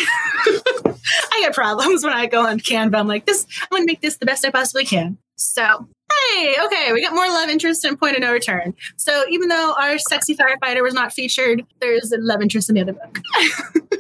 I get problems when I go on Canva. I'm like, this I'm gonna make this the best I possibly can. So hey, okay, we got more love interest and point of no return. So even though our sexy firefighter was not featured, there's a love interest in the other book. [LAUGHS]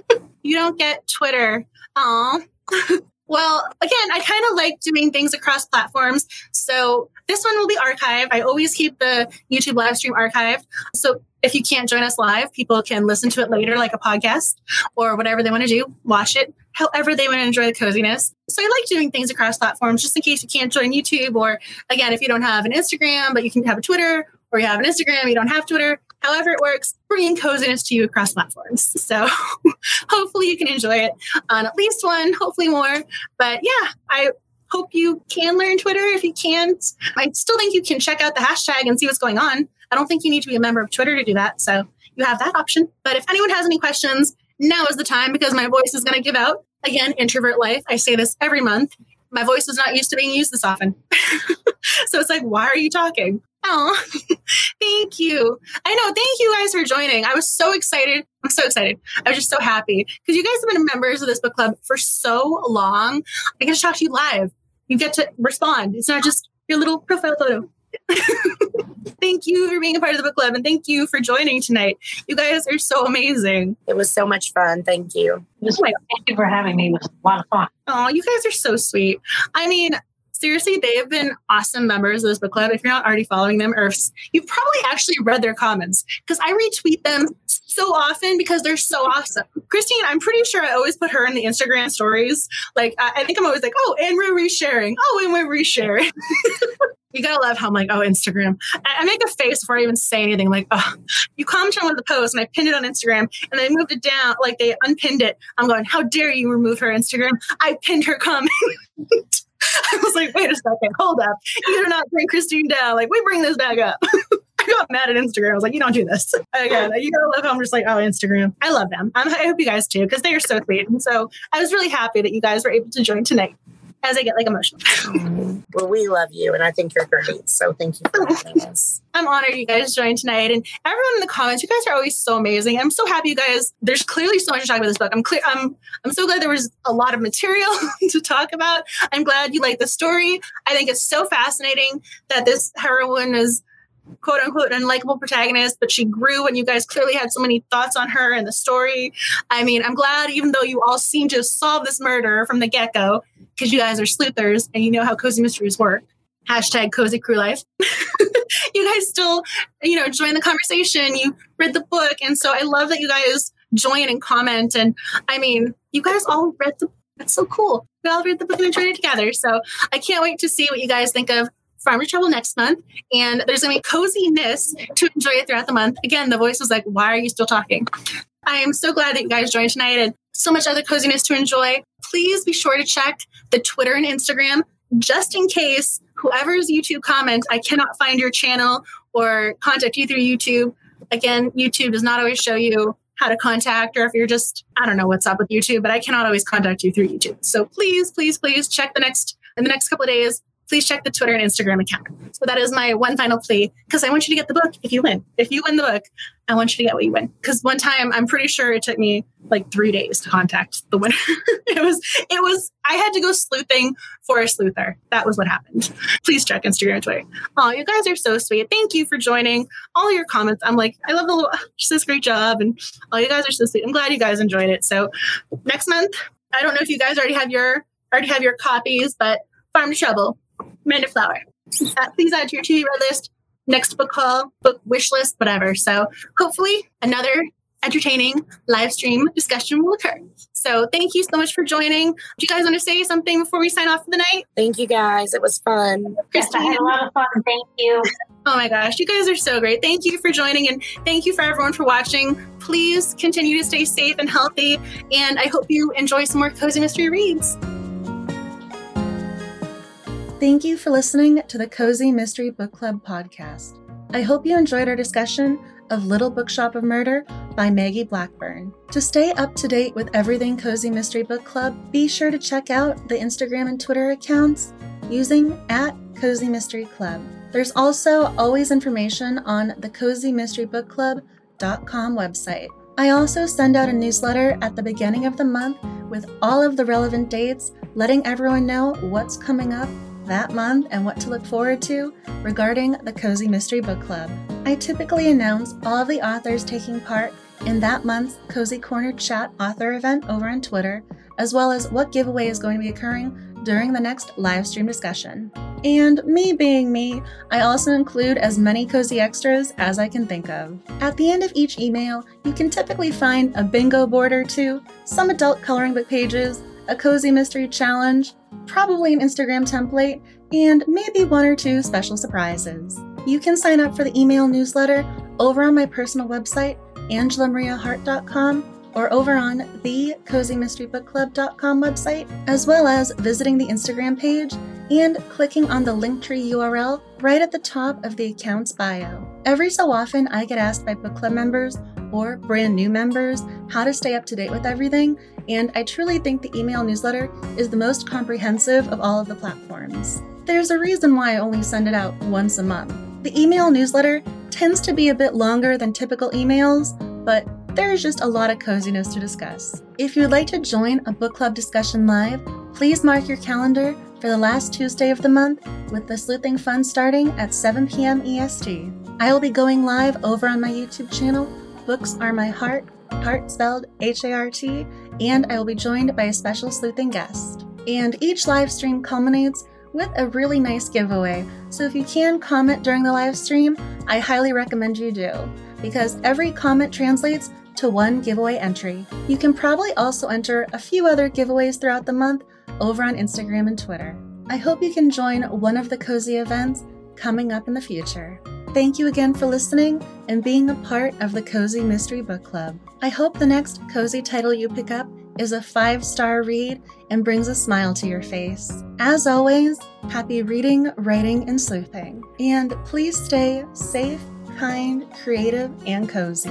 you don't get Twitter. Aw. [LAUGHS] well, again, I kind of like doing things across platforms. So this one will be archived. I always keep the YouTube live stream archived. So if you can't join us live, people can listen to it later, like a podcast or whatever they want to do, watch it however they want to enjoy the coziness. So I like doing things across platforms just in case you can't join YouTube or again, if you don't have an Instagram, but you can have a Twitter or you have an Instagram, you don't have Twitter, however it works, bringing coziness to you across platforms. So [LAUGHS] hopefully you can enjoy it on at least one, hopefully more. But yeah, I hope you can learn Twitter if you can't. I still think you can check out the hashtag and see what's going on. I don't think you need to be a member of Twitter to do that. So you have that option. But if anyone has any questions, now is the time because my voice is going to give out. Again, introvert life. I say this every month. My voice is not used to being used this often. [LAUGHS] so it's like, why are you talking? Oh, [LAUGHS] thank you. I know. Thank you guys for joining. I was so excited. I'm so excited. I was just so happy because you guys have been members of this book club for so long. I get to talk to you live. You get to respond. It's not just your little profile photo. [LAUGHS] thank you for being a part of the book club and thank you for joining tonight. You guys are so amazing. It was so much fun. Thank you. Thank you for having me. It was a lot of fun. Oh, you guys are so sweet. I mean, seriously, they have been awesome members of this book club. If you're not already following them, or you've probably actually read their comments because I retweet them so often because they're so awesome. Christine, I'm pretty sure I always put her in the Instagram stories. Like, I, I think I'm always like, oh, and we're resharing. Oh, and we're resharing. [LAUGHS] you gotta love how I'm like, oh, Instagram. I, I, make a face before I even say anything. Like, oh, you commented on one of the posts and I pinned it on Instagram and they moved it down, like they unpinned it. I'm going, how dare you remove her Instagram? I pinned her comment. [LAUGHS] [LAUGHS] I was like, wait a second, hold up. You do not bring Christine down. Like, we bring this back up. [LAUGHS] I got mad at Instagram. I was like, you don't do this. [LAUGHS] Again, you gotta love how I'm just like, oh, Instagram. I love them. I'm, I hope you guys too, because they are so sweet. And so I was really happy that you guys were able to join tonight as I get like emotional. [LAUGHS] well, we love you, and I think you're great. So thank you for having [LAUGHS] us. I'm honored you guys joined tonight, and everyone in the comments. You guys are always so amazing. I'm so happy you guys. There's clearly so much to talk about this book. I'm clear. I'm I'm so glad there was a lot of material [LAUGHS] to talk about. I'm glad you like the story. I think it's so fascinating that this heroine is quote unquote unlikable protagonist, but she grew and you guys clearly had so many thoughts on her and the story. I mean, I'm glad even though you all seem to solve this murder from the get go, because you guys are sleuthers and you know how cozy mysteries work. hashtag cozy crew life. [LAUGHS] you guys still, you know, join the conversation. You read the book. And so I love that you guys join and comment. And I mean, you guys all read the that's so cool. We all read the book and enjoyed it together. So I can't wait to see what you guys think of Farm to Trouble next month. And there's going to be coziness to enjoy it throughout the month. Again, the voice was like, why are you still talking? I am so glad that you guys joined tonight and so much other coziness to enjoy. Please be sure to check the Twitter and Instagram just in case whoever's YouTube comment, I cannot find your channel or contact you through YouTube. Again, YouTube does not always show you how to contact or if you're just, I don't know what's up with YouTube, but I cannot always contact you through YouTube. So please, please, please check the next in the next couple of days please check the Twitter and Instagram account. So that is my one final plea because I want you to get the book if you win. If you win the book, I want you to get what you win. Because one time, I'm pretty sure it took me like three days to contact the winner. [LAUGHS] it was, it was, I had to go sleuthing for a sleuther. That was what happened. Please check Instagram and Twitter. Oh, you guys are so sweet. Thank you for joining. All your comments. I'm like, I love the little, ah, she says great job. And oh, you guys are so sweet. I'm glad you guys enjoyed it. So next month, I don't know if you guys already have your, already have your copies, but Farm to Trouble Amanda Flower. Uh, please add to your TBR list, next book haul, book wish list, whatever. So hopefully another entertaining live stream discussion will occur. So thank you so much for joining. Do you guys want to say something before we sign off for the night? Thank you guys. It was fun. Yes, I had a lot of fun. Thank you. Oh my gosh, you guys are so great. Thank you for joining and thank you for everyone for watching. Please continue to stay safe and healthy. And I hope you enjoy some more Cozy Mystery Reads. Thank you for listening to the Cozy Mystery Book Club podcast. I hope you enjoyed our discussion of Little Bookshop of Murder by Maggie Blackburn. To stay up to date with everything Cozy Mystery Book Club, be sure to check out the Instagram and Twitter accounts using at Cozy Mystery Club. There's also always information on the Cozy Mystery Book Club.com website. I also send out a newsletter at the beginning of the month with all of the relevant dates, letting everyone know what's coming up that month and what to look forward to regarding the Cozy Mystery Book Club. I typically announce all of the authors taking part in that month's Cozy Corner Chat author event over on Twitter, as well as what giveaway is going to be occurring during the next live stream discussion. And me being me, I also include as many cozy extras as I can think of. At the end of each email, you can typically find a bingo board or two, some adult coloring book pages, a cozy mystery challenge, probably an Instagram template, and maybe one or two special surprises. You can sign up for the email newsletter over on my personal website, angelamariahart.com, or over on the cozymysterybookclub.com website, as well as visiting the Instagram page and clicking on the Linktree URL right at the top of the account's bio. Every so often, I get asked by book club members or brand new members how to stay up to date with everything, and I truly think the email newsletter is the most comprehensive of all of the platforms. There's a reason why I only send it out once a month. The email newsletter tends to be a bit longer than typical emails, but there's just a lot of coziness to discuss. If you'd like to join a book club discussion live, please mark your calendar for the last Tuesday of the month with the Sleuthing Fun starting at 7 p.m. EST. I will be going live over on my YouTube channel, Books Are My Heart, Heart spelled H A R T, and I will be joined by a special sleuthing guest. And each live stream culminates with a really nice giveaway. So if you can comment during the live stream, I highly recommend you do, because every comment translates to one giveaway entry. You can probably also enter a few other giveaways throughout the month over on Instagram and Twitter. I hope you can join one of the cozy events coming up in the future. Thank you again for listening and being a part of the Cozy Mystery Book Club. I hope the next cozy title you pick up is a five star read and brings a smile to your face. As always, happy reading, writing, and sleuthing. And please stay safe, kind, creative, and cozy.